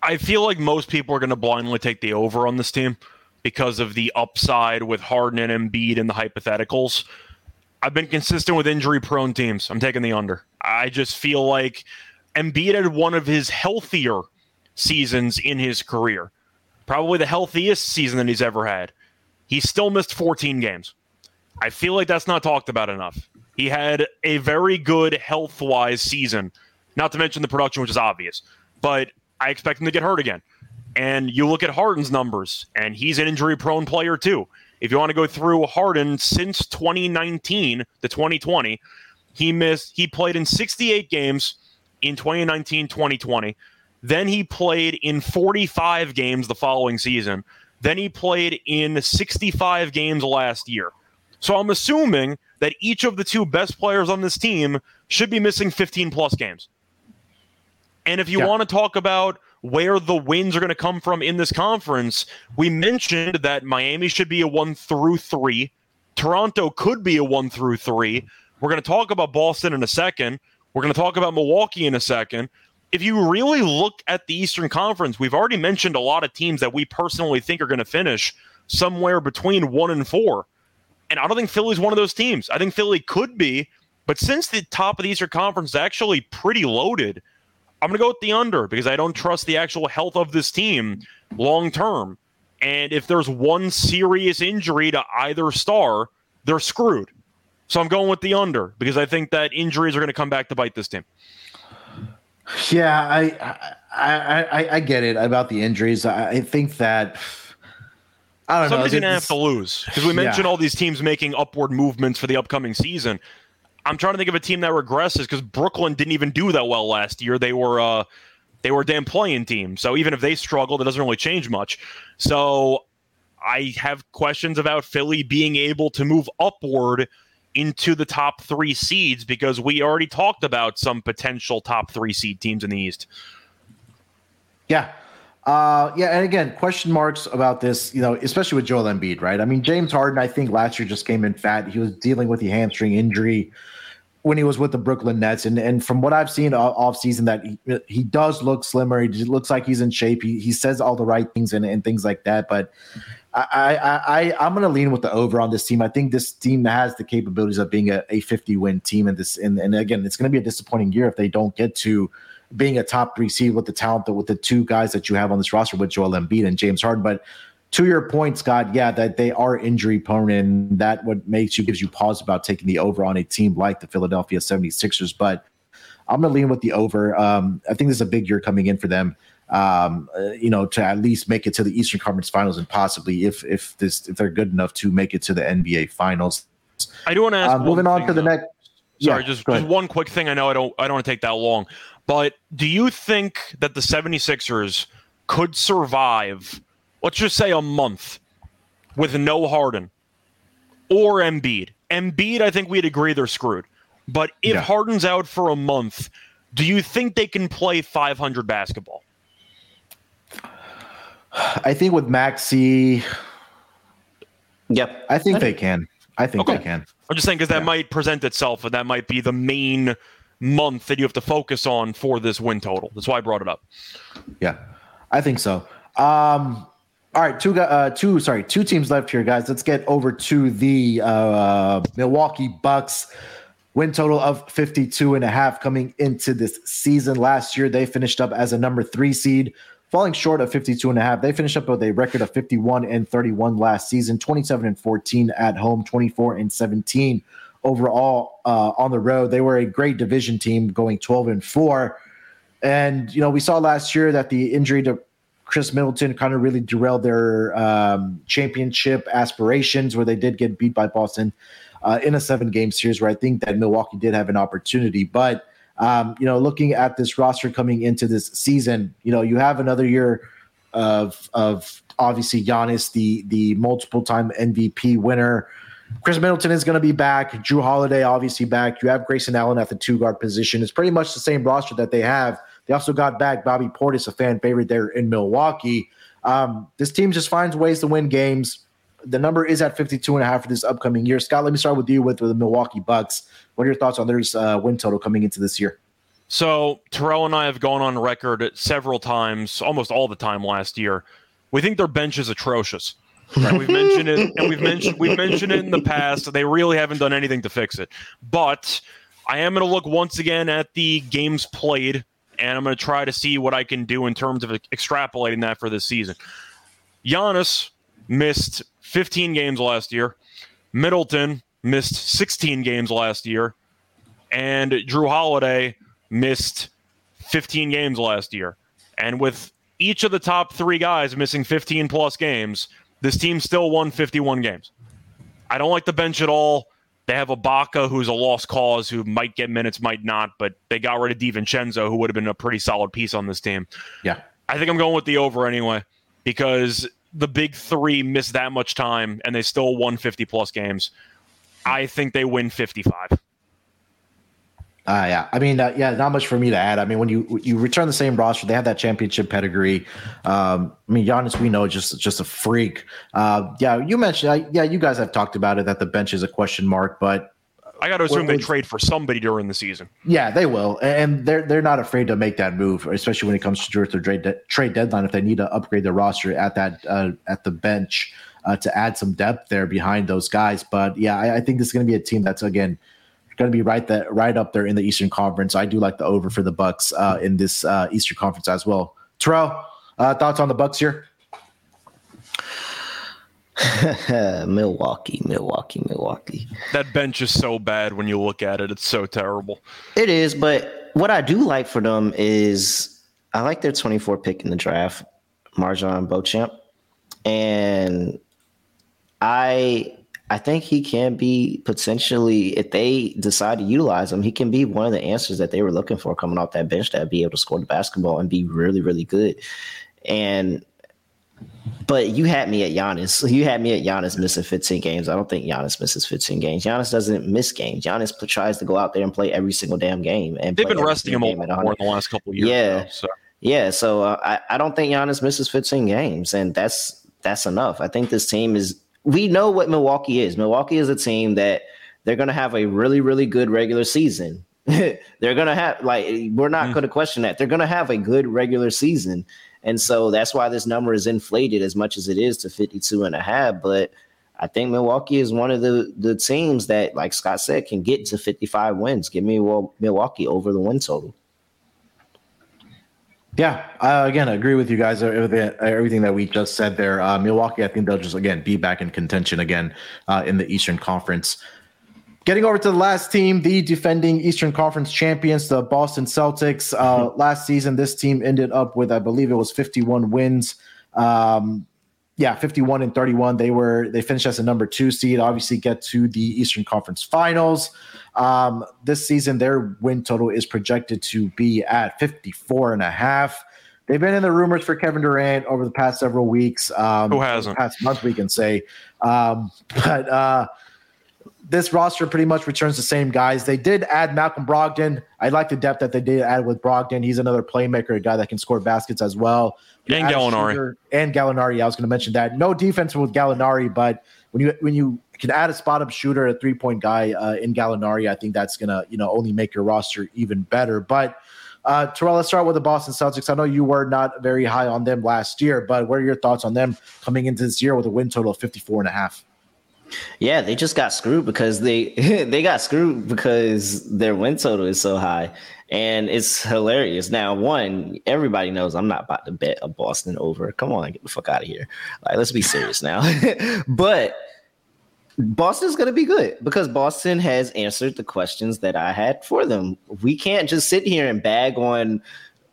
I feel like most people are going to blindly take the over on this team because of the upside with Harden and Embiid and the hypotheticals. I've been consistent with injury prone teams. I'm taking the under. I just feel like Embiid had one of his healthier seasons in his career, probably the healthiest season that he's ever had. He still missed 14 games. I feel like that's not talked about enough. He had a very good health wise season, not to mention the production, which is obvious. But I expect him to get hurt again. And you look at Harden's numbers, and he's an injury prone player too. If you want to go through Harden since 2019 to 2020, he missed he played in 68 games in 2019 2020. Then he played in 45 games the following season. Then he played in 65 games last year. So I'm assuming that each of the two best players on this team should be missing 15 plus games. And if you yeah. want to talk about where the wins are going to come from in this conference, we mentioned that Miami should be a one through three. Toronto could be a one through three. We're going to talk about Boston in a second. We're going to talk about Milwaukee in a second. If you really look at the Eastern Conference, we've already mentioned a lot of teams that we personally think are going to finish somewhere between one and four. And I don't think Philly's one of those teams. I think Philly could be, but since the top of the Eastern Conference is actually pretty loaded, I'm going to go with the under because I don't trust the actual health of this team long term. And if there's one serious injury to either star, they're screwed. So I'm going with the under because I think that injuries are going to come back to bite this team. Yeah, I I I, I get it about the injuries. I, think that I don't Somebody's know. Somebody's going to have to lose because we mentioned yeah. all these teams making upward movements for the upcoming season. I'm trying to think of a team that regresses because Brooklyn didn't even do that well last year. They were uh, they were a damn playing team. So even if they struggled, it doesn't really change much. So I have questions about Philly being able to move upward into the top three seeds because we already talked about some potential top three seed teams in the East. Yeah. Uh, yeah, and again, question marks about this, you know, especially with Joel Embiid, right? I mean, James Harden, I think last year just came in fat. He was dealing with the hamstring injury when he was with the Brooklyn Nets. And and from what I've seen off season, that he, he does look slimmer. He looks like he's in shape. He, he says all the right things and, and things like that. But I, I, I I'm to lean with the over on this team. I think this team has the capabilities of being a, a 50 win team. And this and, and again, it's to be a disappointing year if they don't get to being a top three seed with the talent that with the two guys that you have on this roster with Joel Embiid and James Harden. But to your point, Scott, yeah, that they are injury prone, and that what makes you gives you pause about taking the over on a team like the Philadelphia 76ers. But I'm gonna lean with the over. Um, I think this is a big year coming in for them. Um, uh, you know, to at least make it to the Eastern Conference Finals and possibly if if this if they're good enough to make it to the NBA Finals. I do want to ask. Uh, moving on to the next. Sorry, yeah, just, just one quick thing. I know I don't I don't want to take that long, but do you think that the 76ers could survive let's just say a month with no Harden or Embiid. Embiid, I think we'd agree they're screwed. But if yeah. Harden's out for a month, do you think they can play 500 basketball? I think with Maxey. Yep. I think they can. I think okay. they can. I'm just saying because that yeah. might present itself and that might be the main month that you have to focus on for this win total. That's why I brought it up. Yeah, I think so. Um, all right, two uh, two sorry, two teams left here, guys. Let's get over to the uh, Milwaukee Bucks. Win total of 52 and a half coming into this season. Last year, they finished up as a number three seed, falling short of 52 and a half. They finished up with a record of 51 and 31 last season, 27 and 14 at home, 24 and 17 overall uh, on the road. They were a great division team going 12 and 4. And, you know, we saw last year that the injury to Khris Middleton kind of really derailed their um, championship aspirations, where they did get beat by Boston uh, in a seven game series, where I think that Milwaukee did have an opportunity. But, um, you know, looking at this roster coming into this season, you know, you have another year of, of obviously Giannis, the, the multiple time MVP winner. Khris Middleton is going to be back. Jrue Holiday, obviously, back. You have Grayson Allen at the two guard position. It's pretty much the same roster that they have. They also got back Bobby Portis, a fan favorite there in Milwaukee. Um, this team just finds ways to win games. The number is at 52 and a half for this upcoming year. Scott, let me start with you with, with the Milwaukee Bucks. What are your thoughts on their uh, win total coming into this year? So Terrell and I have gone on record several times, almost all the time last year. We think their bench is atrocious. Right? we've mentioned it, and we've mentioned we've mentioned it in the past. They really haven't done anything to fix it. But I am going to look once again at the games played, and I'm going to try to see what I can do in terms of extrapolating that for this season. Giannis missed 15 games last year. Middleton missed 16 games last year, and Jrue Holiday missed 15 games last year. And with each of the top three guys missing 15 plus games, this team still won 51 games. I don't like the bench at all. They have Ibaka, who's a lost cause, who might get minutes, might not, but they got rid of DiVincenzo, who would have been a pretty solid piece on this team. Yeah. I think I'm going with the over anyway, because the big three missed that much time and they still won 50 plus games. I think they win 55. Uh, yeah, I mean, uh, yeah, not much for me to add. I mean, when you you return the same roster, they have that championship pedigree. Um, I mean, Giannis, we know, just just a freak. Uh, yeah, you mentioned, uh, yeah, you guys have talked about it that the bench is a question mark, but I got to assume they trade for somebody during the season. Yeah, they will, and they're they're not afraid to make that move, especially when it comes to their trade de- trade deadline. If they need to upgrade their roster at that uh, at the bench uh, to add some depth there behind those guys, but yeah, I, I think this is going to be a team that's again going to be right that right up there in the Eastern Conference. I do like the over for the Bucks uh, in this uh, Eastern Conference as well. Terrell, uh, thoughts on the Bucks here? Milwaukee, Milwaukee, Milwaukee. That bench is so bad when you look at it. It's so terrible. It is, but what I do like for them is I like their 24 pick in the draft, MarJon Beauchamp. And I I think he can be potentially, if they decide to utilize him, he can be one of the answers that they were looking for coming off that bench that be able to score the basketball and be really, really good. And but you had me at Giannis. You had me at Giannis missing 15 games. I don't think Giannis misses 15 games. Giannis doesn't miss games. Giannis tries to go out there and play every single damn game. And they've been resting him more in the last couple years. Yeah, now, so. yeah. So uh, I, I don't think Giannis misses 15 games, and that's that's enough. I think this team is we know what Milwaukee is. Milwaukee is a team that they're going to have a really, really good regular season. they're going to have, like, we're not mm. going to question that. They're going to have a good regular season. And so that's why this number is inflated as much as it is to 52 and a half. But I think Milwaukee is one of the, the teams that, like Scott said, can get to 55 wins. Give me Milwaukee over the win total. Yeah, uh, again, I agree with you guys. Everything, everything that we just said there. Uh, Milwaukee, I think they'll just again be back in contention again uh, in the Eastern Conference. Getting over to the last team, the defending Eastern Conference champions, the Boston Celtics. Uh, mm-hmm. Last season, this team ended up with, I believe, it was 51 wins. Um, yeah, 51 and 31. They were they finished as a number two seed. Obviously, get to the Eastern Conference Finals. Um, this season, their win total is projected to be at 54 and a half. They've been in the rumors for Kevin Durant over the past several weeks. Um, Who hasn't? Past month, we can say. Um, but uh, this roster pretty much returns the same guys. They did add Malcolm Brogdon. I like the depth that they did add with Brogdon. He's another playmaker, a guy that can score baskets as well. And Gallinari. And Gallinari. I was going to mention that. No defense with Gallinari, but when you when you can add a spot up shooter, a three point guy uh, in Gallinari, I think that's gonna you know only make your roster even better. But uh, Terrell, let's start with the Boston Celtics. I know you were not very high on them last year, but what are your thoughts on them coming into this year with a win total of 54 and a half? Yeah, they just got screwed because they they got screwed because their win total is so high. And it's hilarious. Now, one, everybody knows I'm not about to bet a Boston over. Come on, get the fuck out of here. Like, let's be serious now. but Boston's going to be good because Boston has answered the questions that I had for them. We can't just sit here and bag on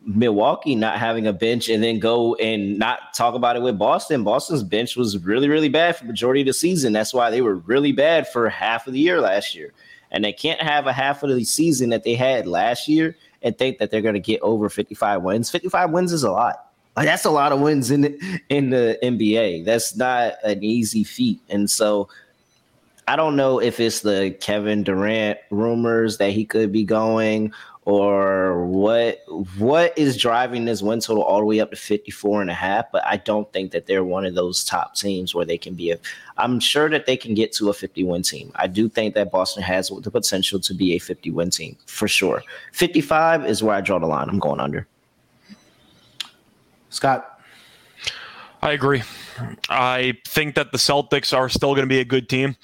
Milwaukee not having a bench and then go and not talk about it with Boston. Boston's bench was really, really bad for majority of the season. That's why they were really bad for half of the year last year. And they can't have a half of the season that they had last year and think that they're going to get over 55 wins. 55 wins is a lot. Like that's a lot of wins in the, in the NBA. That's not an easy feat. And so I don't know if it's the Kevin Durant rumors that he could be going or what what is driving this win total all the way up to 54 and a half? But i don't think that they're one of those top teams where they can be a i'm sure that they can get to a 50 win team. I do think that boston has the potential to be a 50 win team for sure. 55 is where i draw the line i'm going under. Scott? I agree. I think that the celtics are still going to be a good team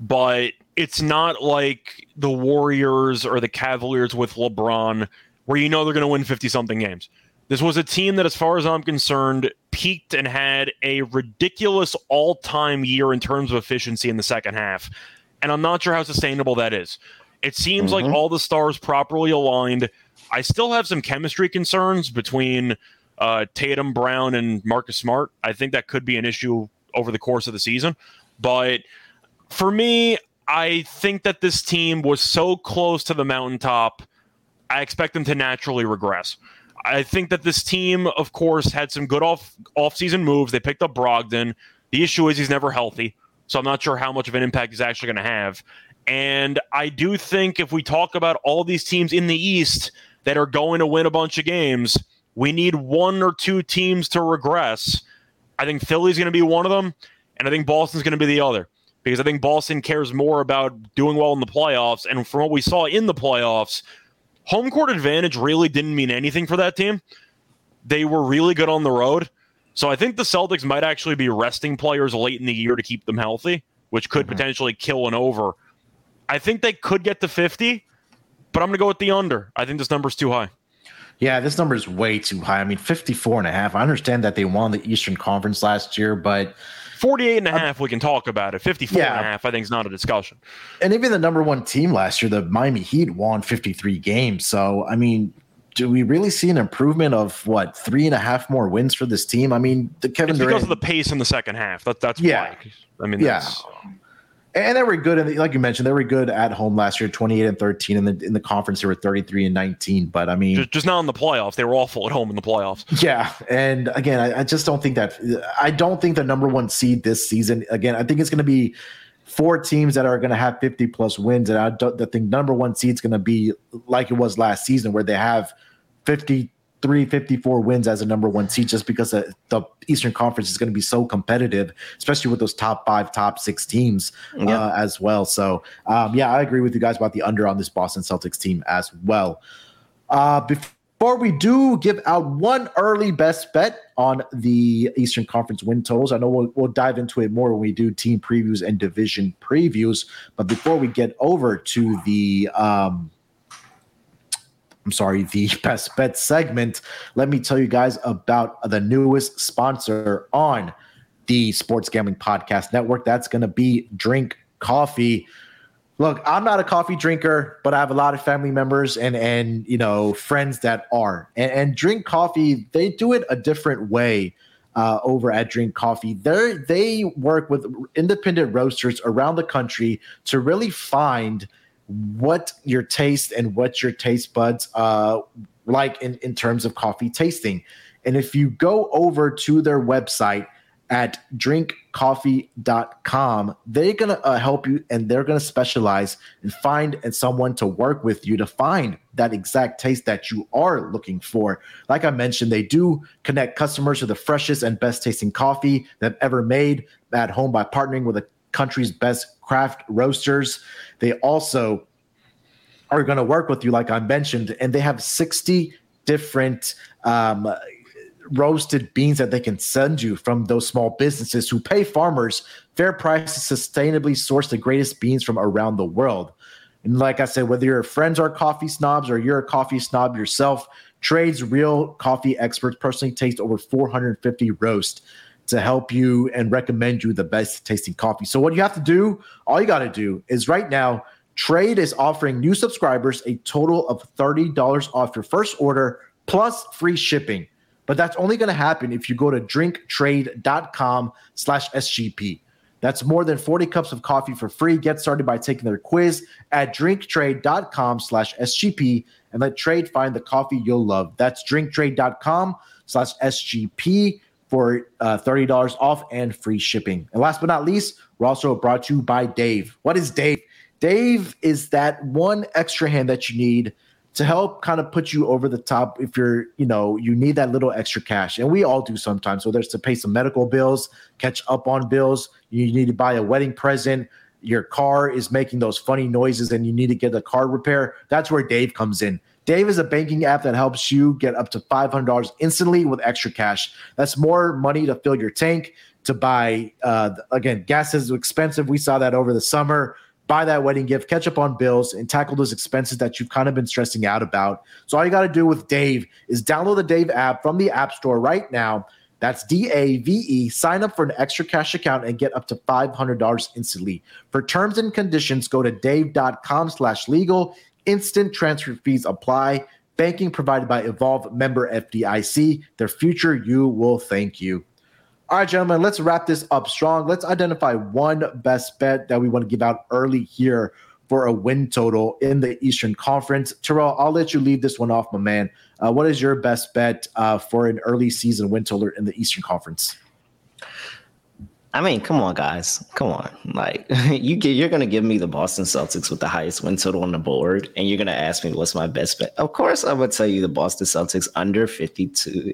but it's not like the Warriors or the Cavaliers with LeBron, where you know they're going to win 50 something games. This was a team that, as far as I'm concerned, peaked and had a ridiculous all time year in terms of efficiency in the second half. And I'm not sure how sustainable that is. It seems mm-hmm. like all the stars properly aligned. I still have some chemistry concerns between uh, Tatum, Brown, and Marcus Smart. I think that could be an issue over the course of the season. But for me, I think that this team was so close to the mountaintop. I expect them to naturally regress. I think that this team, of course, had some good off off-season moves. They picked up Brogdon. The issue is he's never healthy, so I'm not sure how much of an impact he's actually going to have. And I do think if we talk about all these teams in the East that are going to win a bunch of games, we need one or two teams to regress. I think Philly's going to be one of them, and I think Boston's going to be the other because I think Boston cares more about doing well in the playoffs. And from what we saw in the playoffs, home court advantage really didn't mean anything for that team. They were really good on the road. So I think the Celtics might actually be resting players late in the year to keep them healthy, which could mm-hmm. potentially kill an over. I think they could get to 50, but I'm going to go with the under. I think this number's too high. Yeah, this number is way too high. I mean, 54 and a half. I understand that they won the Eastern Conference last year, but 48 and a half, we can talk about it. 54 yeah. and a half, I think, is not a discussion. And even the number one team last year, the Miami Heat, won 53 games. So, I mean, do we really see an improvement of what three and a half more wins for this team? I mean, the Kevin it's Durant, because of the pace in the second half. That, that's yeah. why. I mean, yeah and they were good. And like you mentioned, they were good at home last year, twenty eight and thirteen. In the in the conference, they were thirty three and nineteen. But I mean, just, just, not in the playoffs. They were awful at home in the playoffs. Yeah, and again, I, I just don't think that. I don't think the number one seed this season. Again, I think it's going to be four teams that are going to have 50 plus wins and i don't I think number one seed is going to be like it was last season where they have 50 354 wins as a number one seed just because the, the Eastern Conference is going to be so competitive, especially with those top five, top six teams yeah. uh, as well. So, um, yeah, I agree with you guys about the under on this Boston Celtics team as well. Uh, before we do give out one early best bet on the Eastern Conference win totals, I know we'll, we'll dive into it more when we do team previews and division previews. But before we get over to the um, I'm sorry, the best bet segment, let me tell you guys about the newest sponsor on the Sports Gambling Podcast Network. That's going to be Drink Coffee. Look, I'm not a coffee drinker, but I have a lot of family members and and you know friends that are. And, and Drink Coffee, they do it a different way. Uh, over at Drink Coffee. They they work with independent roasters around the country to really find what your taste and what your taste buds uh, like in, in terms of coffee tasting. And if you go over to their website at drinkcoffee.com, they're going to uh, help you and they're going to specialize and find and someone to work with you to find that exact taste that you are looking for. Like I mentioned, they do connect customers to the freshest and best tasting coffee they've ever made at home by partnering with a country's best craft roasters. They also are going to work with you, like I mentioned, and they have 60 different um, roasted beans that they can send you from those small businesses who pay farmers fair prices sustainably source the greatest beans from around the world. And like I said, whether your friends are coffee snobs or you're a coffee snob yourself, Trade's real coffee experts personally taste over 450 roast to help you and recommend you the best tasting coffee. So what you have to do, all you got to do is right now, Trade is offering new subscribers a total of $30 off your first order plus free shipping. But that's only going to happen if you go to drinktrade.com slash SGP. That's more than 40 cups of coffee for free. Get started by taking their quiz at drinktrade.com slash SGP and let Trade find the coffee you'll love. That's drinktrade.com slash SGP for uh, $30 off and free shipping. And last but not least, we're also brought to you by Dave. What is Dave? Dave is that one extra hand that you need to help kind of put you over the top if you're, you know, you need that little extra cash. And we all do sometimes. Whether it's to pay some medical bills, catch up on bills, you need to buy a wedding present, your car is making those funny noises and you need to get a car repair. That's where Dave comes in. Dave is a banking app that helps you get up to $500 instantly with extra cash. That's more money to fill your tank, to buy, uh, again, gas is expensive. We saw that over the summer. Buy that wedding gift, catch up on bills, and tackle those expenses that you've kind of been stressing out about. So, all you got to do with Dave is download the Dave app from the App Store right now. That's D A V E. Sign up for an extra cash account and get up to $500 instantly. For terms and conditions, go to dave.com slash legal. Instant transfer fees apply. Banking provided by Evolve member FDIC. Their future, you will thank you. All right, gentlemen, let's wrap this up strong. Let's identify one best bet that we want to give out early here for a win total in the Eastern Conference. Terrell, I'll let you leave this one off, my man. Uh, what is your best bet uh, for an early season win total in the Eastern Conference? I mean, come on, guys, come on. Like you get, you're gonna give me the Boston Celtics with the highest win total on the board, and you're gonna ask me what's my best bet. Of course, I would tell you the Boston Celtics under 52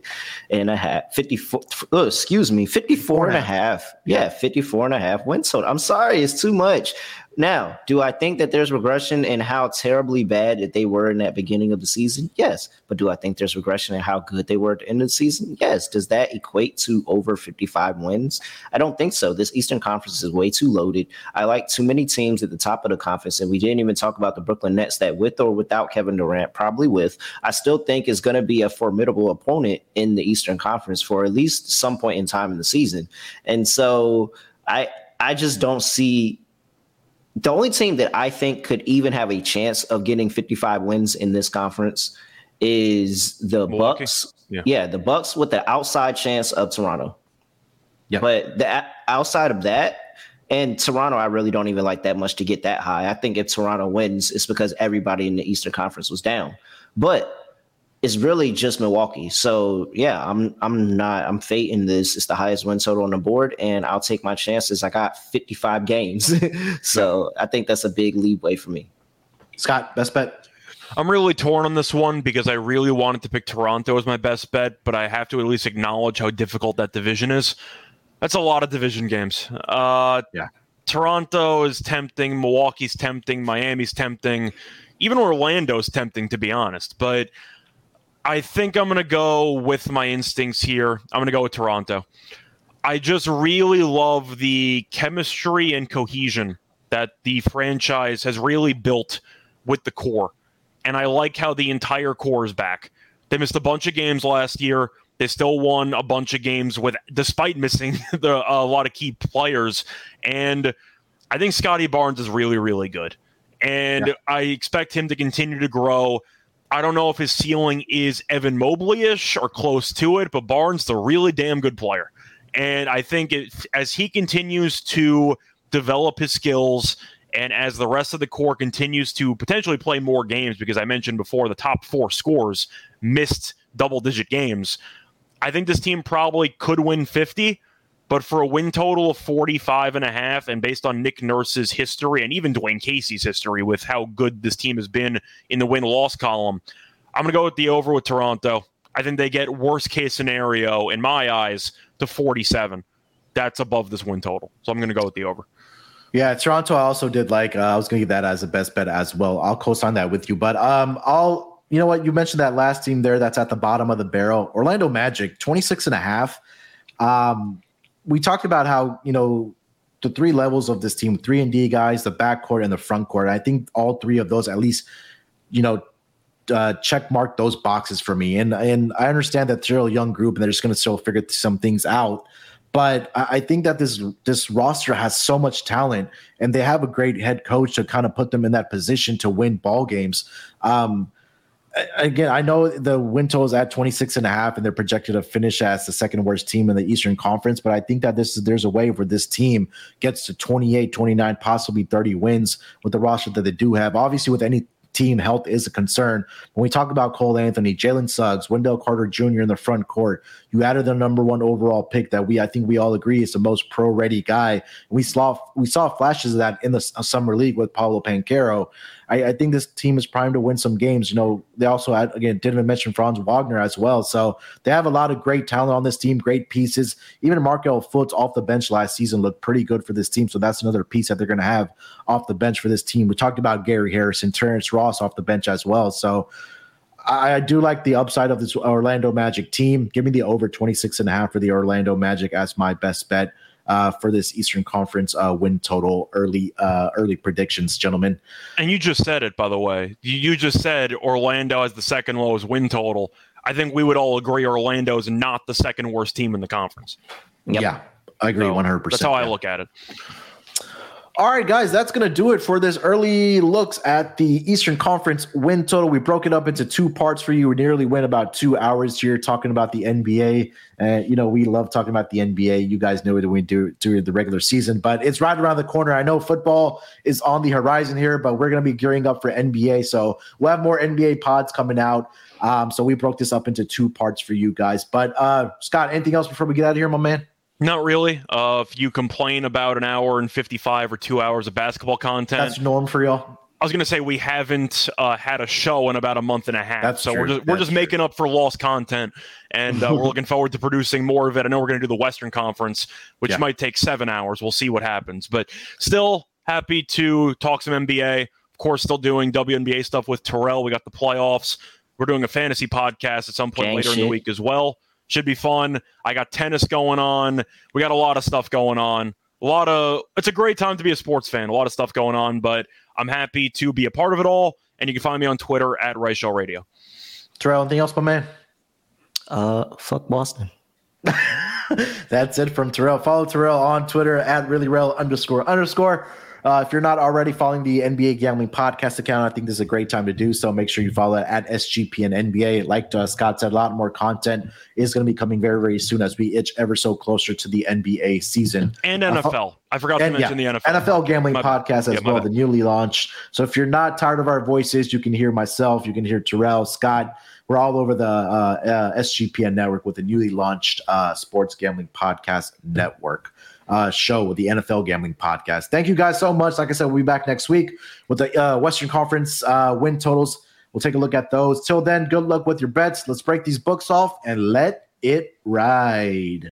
and a half, 54. Oh, excuse me, 54 and a half. Yeah, 54 and a half win total. I'm sorry, it's too much. Now, do I think that there's regression in how terribly bad that they were in that beginning of the season? Yes. But do I think there's regression in how good they were at the end of the season? Yes. Does that equate to over 55 wins? I don't think so. This Eastern Conference is way too loaded. I like too many teams at the top of the conference, and we didn't even talk about the Brooklyn Nets that with or without Kevin Durant, probably with, I still think is going to be a formidable opponent in the Eastern Conference for at least some point in time in the season. And so I I just don't see the only team that I think could even have a chance of getting 55 wins in this conference is the Milwaukee. Bucks. Yeah. yeah, the Bucks with the outside chance of Toronto. Yeah. But the outside of that, and Toronto, I really don't even like that much to get that high. I think if Toronto wins, it's because everybody in the Eastern Conference was down. But it's really just Milwaukee. So yeah, I'm I'm not I'm fating this. It's the highest win total on the board, and I'll take my chances. I got 55 games, so I think that's a big leeway for me. Scott, best bet. I'm really torn on this one because I really wanted to pick Toronto as my best bet, but I have to at least acknowledge how difficult that division is. That's a lot of division games. Uh, yeah. Toronto is tempting, Milwaukee's tempting, Miami's tempting, even Orlando's tempting, to be honest. But I think I'm going to go with my instincts here. I'm going to go with Toronto. I just really love the chemistry and cohesion that the franchise has really built with the core. And I like how the entire core is back. They missed a bunch of games last year. They still won a bunch of games with despite missing the, a lot of key players. And I think Scottie Barnes is really, really good. And yeah. I expect him to continue to grow. I don't know if his ceiling is Evan Mobley ish or close to it, but Barnes is a really damn good player. And I think it, as he continues to develop his skills and as the rest of the core continues to potentially play more games, because I mentioned before the top four scores missed double digit games, I think this team probably could win 50. But for a win total of 45 and a half, and based on Nick Nurse's history and even Dwane Casey's history with how good this team has been in the win loss column, I'm going to go with the over with Toronto. I think they get worst case scenario, in my eyes, to 47. That's above this win total. So I'm going to go with the over. Yeah, Toronto. I also did like. Uh, I was going to give that as a best bet as well. I'll co-sign that with you, but um, I'll you know what? You mentioned that last team there that's at the bottom of the barrel. Orlando Magic, 26 and a half. Um, we talked about how, you know, the three levels of this team, three and D guys, the backcourt and the front court. I think all three of those at least, you know, uh, check mark those boxes for me. And and I understand that they're a young group and they're just going to still figure some things out. But I think that this this roster has so much talent, and they have a great head coach to kind of put them in that position to win ball games. Um, again, I know the win is at 26 and a half and they're projected to finish as the second worst team in the Eastern Conference, but I think that this is there's a way where this team gets to 28, 29, possibly 30 wins with the roster that they do have. Obviously, with any team health is a concern. When we talk about Cole Anthony, Jalen Suggs, Wendell Carter Jr. in the front court, you added the number one overall pick that we I think we all agree is the most pro ready guy. We saw we saw flashes of that in the uh, summer league with Paolo Banchero. I, I, think this team is primed to win some games. You know, they also had, again didn't mention Franz Wagner as well. So they have a lot of great talent on this team, great pieces. Even Markelle Fultz off the bench last season looked pretty good for this team. So that's another piece that they're going to have off the bench for this team. We talked about Gary Harrison, Terrence Ross off the bench as well. So I, I do like the upside of this Orlando Magic team. Give me the over 26 and a half for the Orlando Magic as my best bet uh, for this Eastern Conference uh, win total early uh, early predictions, gentlemen. And you just said it, by the way. You, just said Orlando has the second lowest win total. I think we would all agree Orlando is not the second worst team in the conference. Yep. Yeah, I agree one hundred percent. That's how I look at it. All right, guys, that's going to do it for this early looks at the Eastern Conference win total. We broke it up into two parts for you. We nearly went about two hours here talking about the NBA. And, uh, you know, we love talking about the NBA. You guys know it when we do during the regular season, but it's right around the corner. I know football is on the horizon here, but we're going to be gearing up for NBA. So we'll have more NBA pods coming out. Um, so we broke this up into two parts for you guys. But, uh, Scott, anything else before we get out of here, my man? Not really. Uh, if you complain about an hour and 55 or two hours of basketball content, that's norm for y'all. I was going to say we haven't uh, had a show in about a month and a half, that's so true. we're just, we're just making up for lost content, and uh, we're looking forward to producing more of it. I know we're going to do the Western Conference, which yeah. might take seven hours. We'll see what happens, but still happy to talk some NBA. Of course, still doing WNBA stuff with Terrell. We got the playoffs. We're doing a fantasy podcast at some point Gang later shit. in the week as well. Should be fun. I got tennis going on. We got a lot of stuff going on. A lot of it's a great time to be a sports fan. A lot of stuff going on, but I'm happy to be a part of it all. And you can find me on Twitter at Rachel Radio. Terrell, anything else, my man? Uh, fuck Boston. That's it from Terrell. Follow Terrell on Twitter at really real underscore underscore. Uh, if you're not already following the NBA Gambling Podcast account, I think this is a great time to do so. Make sure you follow it at SGPN NBA. Like uh, Scott said, a lot more content is going to be coming very, very soon as we itch ever so closer to the NBA season and NFL. Uh, I forgot and, to mention yeah, the NFL. NFL Gambling my, Podcast as yeah, well, the newly launched. So if you're not tired of our voices, you can hear myself, you can hear Terrell, Scott. We're all over the uh, uh SGPN network with the newly launched uh, Sports Gambling Podcast Network uh, show with the NFL Gambling Podcast. Thank you guys so much. Like I said, we'll be back next week with the uh, Western Conference uh, win totals. We'll take a look at those. Till then, good luck with your bets. Let's break these books off and let it ride.